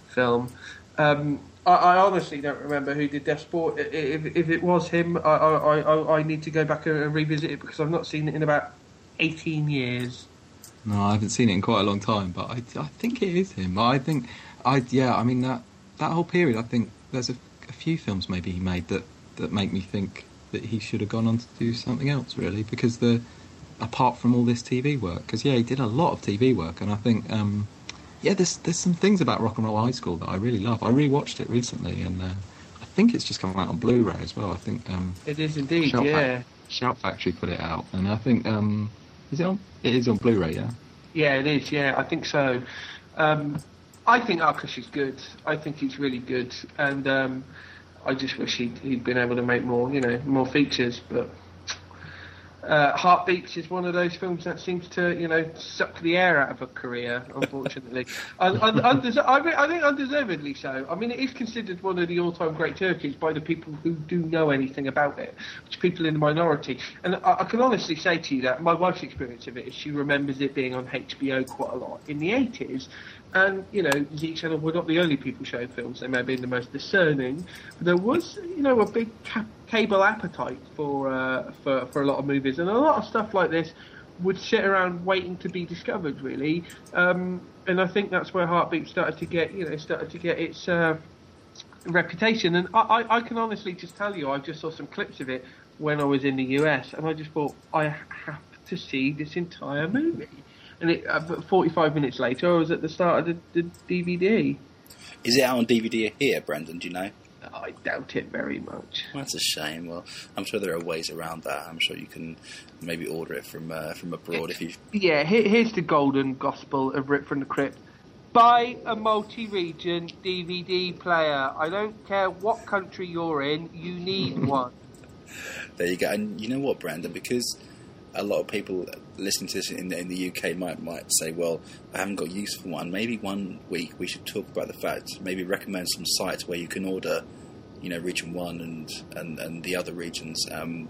film. Um, I, I, honestly don't remember who did Death Sport. If, if it was him, I, I, I, I need to go back and revisit it because I've not seen it in about 18 years. No, I haven't seen it in quite a long time, but I, I think it is him. I think, I yeah, I mean that that whole period. I think there's a, a few films maybe he made that that make me think that he should have gone on to do something else, really, because the apart from all this TV work, because yeah, he did a lot of TV work, and I think um, yeah, there's there's some things about Rock and Roll High School that I really love. I rewatched it recently, and uh, I think it's just come out on Blu-ray as well. I think um, it is indeed, Shout yeah. Fa- Shout Factory put it out, and I think um, is it on? It is on Blu-ray, yeah. Yeah, it is. Yeah, I think so. Um, I think Arkush is good. I think he's really good, and um, I just wish he'd, he'd been able to make more, you know, more features. But uh, Heartbeeps is one of those films that seems to, you know, suck the air out of a career. Unfortunately, un- un- undes- I, mean, I think undeservedly so. I mean, it is considered one of the all-time great turkeys by the people who do know anything about it, which people in the minority. And I, I can honestly say to you that my wife's experience of it is she remembers it being on HBO quite a lot in the 80s. And, you know, the Channel were not the only people showing films. They may have been the most discerning. But there was, you know, a big ca- cable appetite for, uh, for, for a lot of movies. And a lot of stuff like this would sit around waiting to be discovered, really. Um, and I think that's where Heartbeat started to get, you know, started to get its uh, reputation. And I, I can honestly just tell you, I just saw some clips of it when I was in the US. And I just thought, I have to see this entire movie and it, uh, 45 minutes later, I was at the start of the, the, DVD. Is it out on DVD here, Brendan? Do you know? I doubt it very much. Well, that's a shame. Well, I'm sure there are ways around that. I'm sure you can maybe order it from uh, from abroad if you. Yeah, here, here's the golden gospel of Rip from the Crypt. Buy a multi-region DVD player. I don't care what country you're in. You need one. there you go. And you know what, Brandon? Because a lot of people listening to this in the, in the UK might might say, "Well, I haven't got use for one." Maybe one week we should talk about the fact, maybe recommend some sites where you can order, you know, region one and and, and the other regions. Um,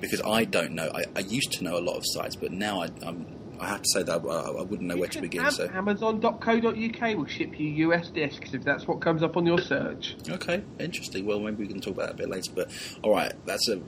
because I don't know. I, I, used to know a lot of sites, but now I, I'm, I have to say that I, I wouldn't know where to begin. Am- so Amazon.co.uk will ship you US discs if that's what comes up on your search. Okay, interesting. Well, maybe we can talk about that a bit later. But all right, that's a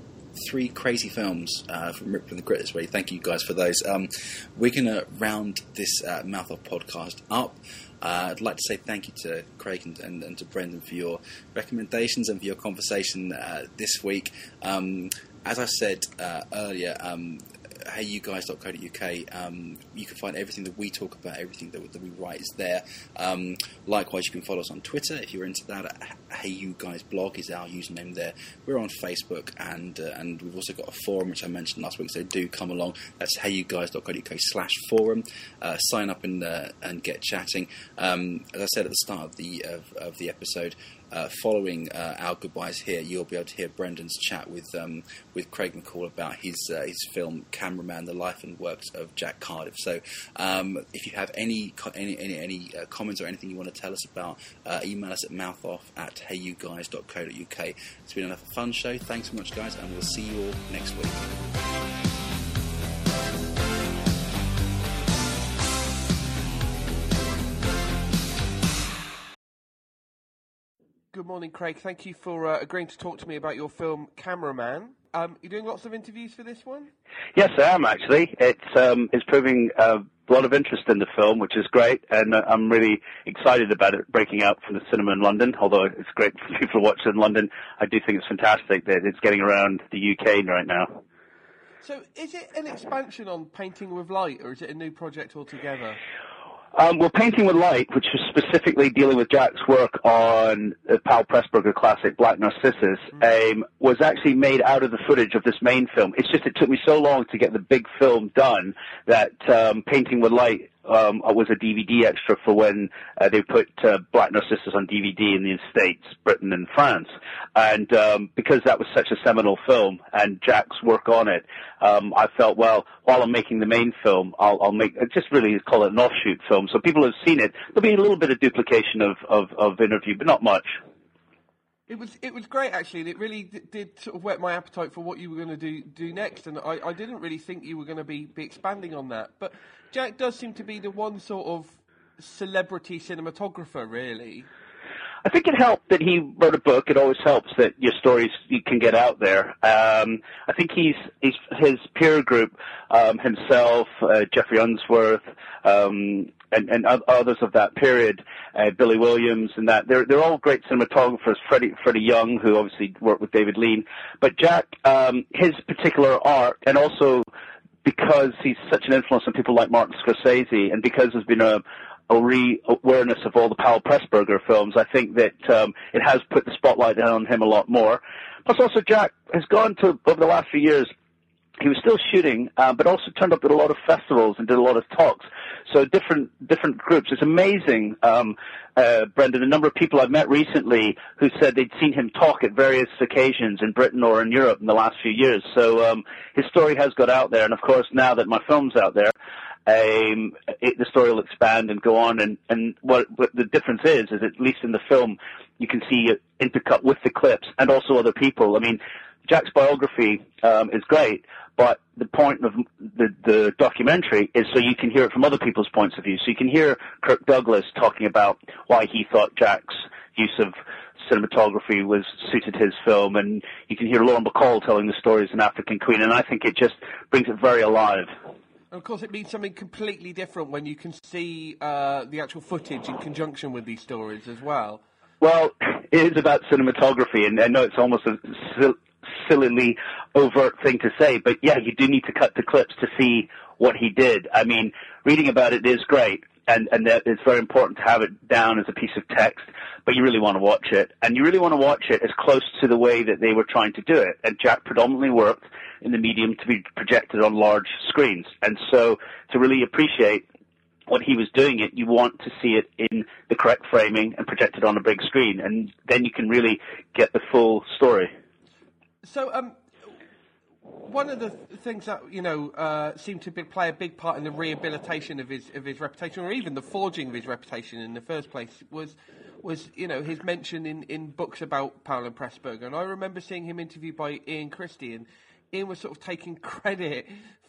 three crazy films uh, from Rip from the this week. Thank you guys for those. Um, we're going to round this uh, Mouth Off podcast up. Uh, I'd like to say thank you to Craig and, and, and, to Brendan for your recommendations and for your conversation uh, this week. Um, as I said uh, earlier, um, heyyouguys.co.uk. Um, you can find everything that we talk about, everything that, that we write is there. Um, likewise, you can follow us on Twitter if you're into that. Hey You Guys blog is our username there. We're on Facebook and uh, and we've also got a forum which I mentioned last week. So do come along. That's heyyouguys.co.uk slash forum. Uh, sign up and uh, and get chatting. Um, as I said at the start of the of, of the episode. Uh, following uh, our goodbyes here, you'll be able to hear Brendan's chat with um, with Craig McCall about his uh, his film Cameraman: The Life and Works of Jack Cardiff. So, um, if you have any any any, any uh, comments or anything you want to tell us about, uh, email us at mouthoff at heyyouguys.co.uk. It's been another fun show. Thanks so much, guys, and we'll see you all next week. Good morning, Craig. Thank you for uh, agreeing to talk to me about your film Cameraman. Um, you're doing lots of interviews for this one? Yes, I am actually. It's um, it's proving a lot of interest in the film, which is great, and uh, I'm really excited about it breaking out from the cinema in London. Although it's great for people to watch it in London, I do think it's fantastic that it's getting around the UK right now. So, is it an expansion on Painting with Light, or is it a new project altogether? Um, well, Painting with Light, which was specifically dealing with Jack's work on the Powell Pressburger classic Black Narcissus, um, was actually made out of the footage of this main film. It's just it took me so long to get the big film done that um, Painting with Light um, I was a DVD extra for when uh, they put uh, Black Narcissus on DVD in the States, Britain, and France. And um, because that was such a seminal film and Jack's work on it, um, I felt, well, while I'm making the main film, I'll, I'll make just really call it an offshoot film. So people have seen it. There'll be a little bit of duplication of, of, of interview, but not much. It was it was great actually, and it really d- did sort of whet my appetite for what you were going to do do next. And I, I didn't really think you were going to be, be expanding on that. But Jack does seem to be the one sort of celebrity cinematographer, really. I think it helped that he wrote a book. It always helps that your stories you can get out there. Um, I think he's, he's his peer group, um, himself, uh, Geoffrey Unsworth, um, and, and others of that period, uh, Billy Williams, and that they're they're all great cinematographers. Freddie Freddie Young, who obviously worked with David Lean, but Jack, um, his particular art, and also because he's such an influence on people like Martin Scorsese, and because there's been a a re-awareness of all the Powell Pressburger films, I think that um, it has put the spotlight on him a lot more. Plus, also Jack has gone to over the last few years. He was still shooting, uh, but also turned up at a lot of festivals and did a lot of talks. So different different groups. It's amazing, um, uh, Brendan. A number of people I've met recently who said they'd seen him talk at various occasions in Britain or in Europe in the last few years. So um, his story has got out there, and of course now that my film's out there, um, it, the story will expand and go on. And, and what, what the difference is, is at least in the film, you can see it intercut with the clips and also other people. I mean, Jack's biography um, is great, but the point of the, the documentary is so you can hear it from other people's points of view. So you can hear Kirk Douglas talking about why he thought Jack's use of cinematography was suited his film, and you can hear Lauren Bacall telling the story as an African queen, and I think it just brings it very alive. And of course, it means something completely different when you can see uh, the actual footage in conjunction with these stories as well. Well, it is about cinematography, and I know it's almost a sillily overt thing to say, but yeah, you do need to cut the clips to see what he did. I mean, reading about it is great, and and it's very important to have it down as a piece of text, but you really want to watch it, and you really want to watch it as close to the way that they were trying to do it. And Jack predominantly worked in the medium to be projected on large screens. And so to really appreciate what he was doing it, you want to see it in the correct framing and projected on a big screen, and then you can really get the full story. So, um, one of the things that you know uh, seemed to be, play a big part in the rehabilitation of his of his reputation, or even the forging of his reputation in the first place, was was you know his mention in, in books about and Pressburger. And I remember seeing him interviewed by Ian Christie, and Ian was sort of taking credit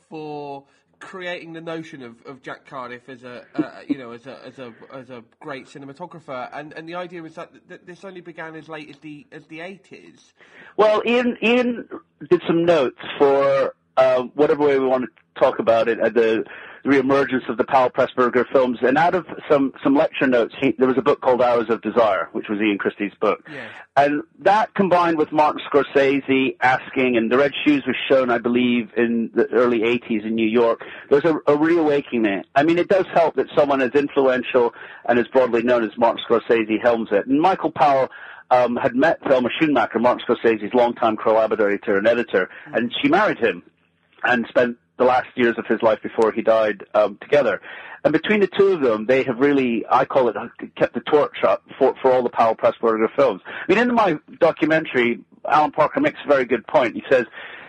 for creating the notion of, of Jack Cardiff as a uh, you know as a as a as a great cinematographer, and, and the idea was that, this only began as late as the as the eighties. Well, Ian Ian did some notes for uh, whatever way we want to talk about it at the the reemergence of the Powell Pressburger films. And out of some, some lecture notes, he, there was a book called Arrows of Desire, which was Ian Christie's book. Yes. And that combined with Martin Scorsese asking, and The Red Shoes was shown, I believe, in the early 80s in New York, there was a, a reawakening. I mean, it does help that someone as influential and as broadly known as Martin Scorsese helms it. And Michael Powell, um, had met Thelma Schoonmaker, Martin Scorsese's longtime collaborator and editor, and she married him and spent the last years of his life before he died um, together. And between the two of them, they have really, I call it, kept the torch up for, for all the Powell Pressburger films. I mean, in my documentary, Alan Parker makes a very good point. He says,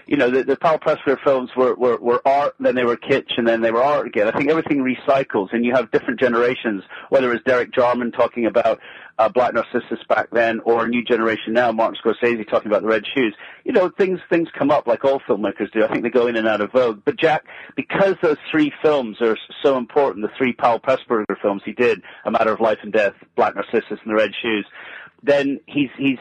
you know, the, the Powell Pressburger films were, were, were art, then they were kitsch, and then they were art again. I think everything recycles, and you have different generations, whether it's Derek Jarman talking about uh, Black Narcissus back then, or a new generation now, Martin Scorsese talking about the Red Shoes. You know, things things come up like all filmmakers do. I think they go in and out of vogue. But Jack, because those three films are so important, the three Powell Pressburger films he did, A Matter of Life and Death, Black Narcissus, and the Red Shoes, then he's he's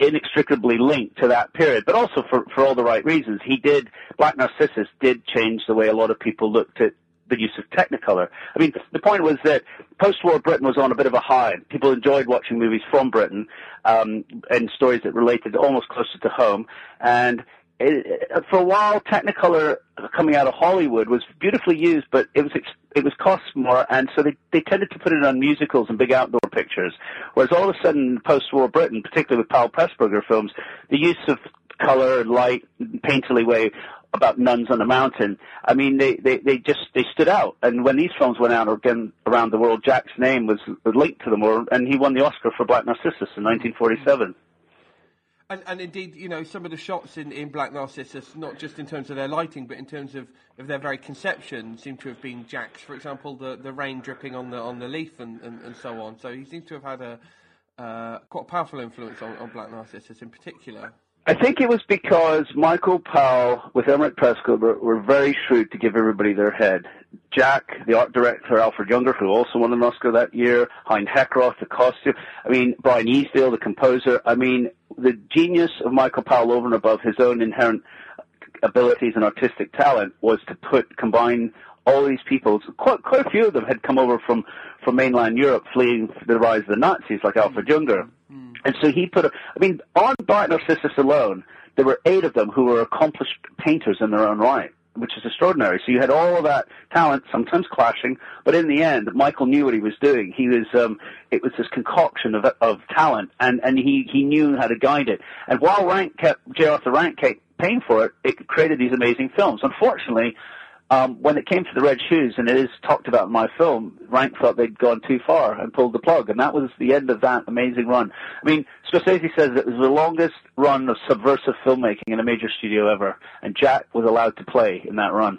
inextricably linked to that period, but also for, for all the right reasons. He did, Black Narcissus did change the way a lot of people looked at the use of Technicolor. I mean, the point was that post-war Britain was on a bit of a high. People enjoyed watching movies from Britain um, and stories that related almost closer to home. And it, for a while, Technicolor coming out of Hollywood was beautifully used, but it was it was cost more, and so they they tended to put it on musicals and big outdoor pictures. Whereas all of a sudden, post-war Britain, particularly with Powell Pressburger films, the use of color, and light, painterly way about nuns on a mountain. I mean, they, they, they just they stood out. And when these films went out again around the world, Jack's name was linked to them, or, and he won the Oscar for Black Narcissus in 1947. And, and, indeed, you know, some of the shots in, in Black Narcissus, not just in terms of their lighting, but in terms of, of their very conception, seem to have been Jack's. For example, the, the rain dripping on the on the leaf and, and, and so on. So he seems to have had a uh, quite a powerful influence on, on Black Narcissus in particular. I think it was because Michael Powell with Emeric Pressburger were very shrewd to give everybody their head. Jack, the art director, Alfred Junge, who also won an Oscar that year, Hein Heckroth, the costume. I mean, Brian Easdale, the composer. I mean, the genius of Michael Powell over and above his own inherent abilities and artistic talent was to put, combine all these people, quite, quite a few of them had come over from, from mainland Europe fleeing the rise of the Nazis, like Alfred Junge. Mm. And so he put, a, I mean, on Black Narcissus alone, there were eight of them who were accomplished painters in their own right, which is extraordinary. So you had all of that talent, sometimes clashing, but in the end, Michael knew what he was doing. He was, um, it was this concoction of, of talent, and, and he, he knew how to guide it. And while Rank kept, J. Arthur Rank kept paying for it, it created these amazing films. Unfortunately, um, when it came to the red shoes, and it is talked about in my film, Rank thought they'd gone too far and pulled the plug, and that was the end of that amazing run. I mean, Scorsese says it was the longest run of subversive filmmaking in a major studio ever, and Jack was allowed to play in that run.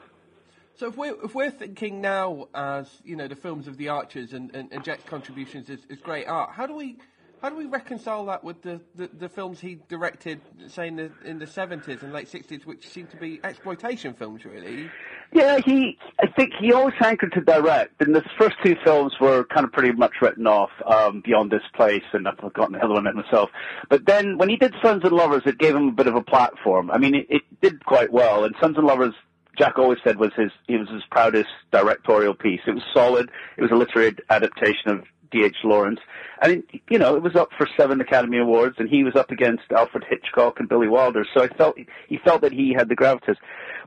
So if we're if we're thinking now as you know the films of the Archers and, and, and Jack's contributions is, is great art, how do we how do we reconcile that with the, the, the films he directed, say in the in the seventies and late sixties, which seem to be exploitation films, really? Yeah, he. I think he always hankered to direct, and the first two films were kind of pretty much written off. Um, Beyond This Place, and I've forgotten the other one myself. But then when he did Sons and Lovers, it gave him a bit of a platform. I mean, it, it did quite well, and Sons and Lovers Jack always said was his he was his proudest directorial piece. It was solid. It was a literary adaptation of D.H. Lawrence. And, you know, it was up for seven Academy Awards, and he was up against Alfred Hitchcock and Billy Wilder. So I felt he felt that he had the gravitas.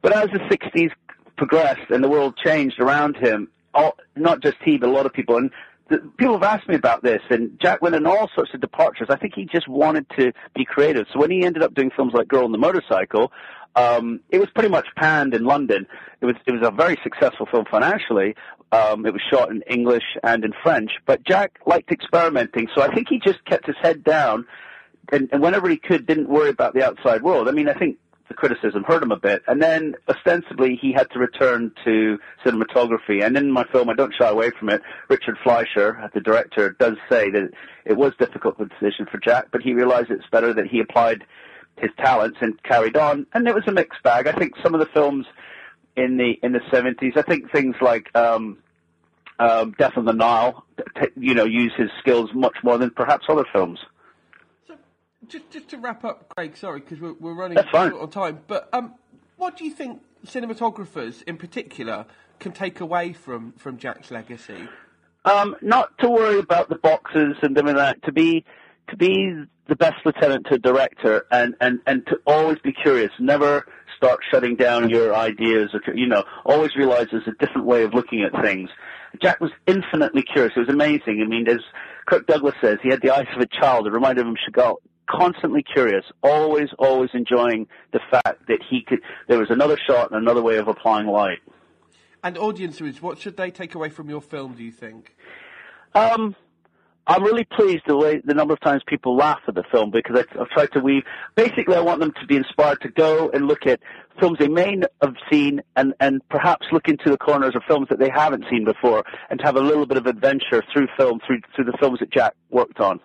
But as the 60s progressed and the world changed around him, all, not just he, but a lot of people, and the, people have asked me about this, and Jack went in all sorts of departures. I think he just wanted to be creative. So when he ended up doing films like Girl on the Motorcycle, um, it was pretty much panned in London. It was it was a very successful film financially. Um, it was shot in English and in French, but Jack liked experimenting, so I think he just kept his head down, and, and whenever he could, didn't worry about the outside world. I mean, I think the criticism hurt him a bit, and then ostensibly he had to return to cinematography. And in my film, I don't shy away from it. Richard Fleischer, the director, does say that it was difficult the decision for Jack, but he realized it's better that he applied his talents and carried on. And it was a mixed bag. I think some of the films in the in the seventies, I think things like um, um, Death on the Nile, t- you know, use his skills much more than perhaps other films. So, just just to wrap up, Craig. Sorry, because we're we're running short on time. But um, what do you think cinematographers, in particular, can take away from from Jack's legacy? Um, not to worry about the boxes and doing that. To be to be the best lieutenant to director and, and, and to always be curious. Never start shutting down your ideas or, you know, always realize there's a different way of looking at things. Jack was infinitely curious. It was amazing. I mean, as Kirk Douglas says, he had the eyes of a child. It reminded him of Chagall. Constantly curious, always, always enjoying the fact that he could, there was another shot and another way of applying light. And audiences, what should they take away from your film, do you think? Um, I'm really pleased the way the number of times people laugh at the film because I, I've tried to weave. Basically, I want them to be inspired to go and look at films they may have seen and, and perhaps look into the corners of films that they haven't seen before and to have a little bit of adventure through film, through, through the films that Jack worked on.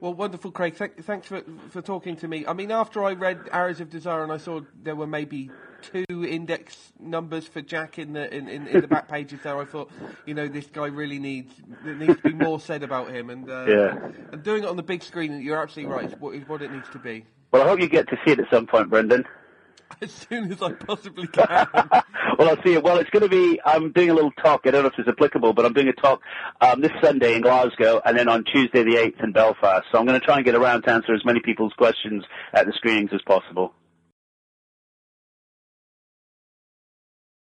Well, wonderful, Craig. Th- thanks for, for talking to me. I mean, after I read Arrows of Desire and I saw there were maybe two index numbers for Jack in the in, in, in the back pages there, I thought, you know, this guy really needs there needs to be more said about him. And uh, yeah. and doing it on the big screen, you're absolutely right. Is what, is what it needs to be. Well, I hope you get to see it at some point, Brendan. As soon as I possibly can. well, I'll see you. Well, it's going to be. I'm doing a little talk. I don't know if it's applicable, but I'm doing a talk um, this Sunday in Glasgow, and then on Tuesday the 8th in Belfast. So I'm going to try and get around to answer as many people's questions at the screenings as possible.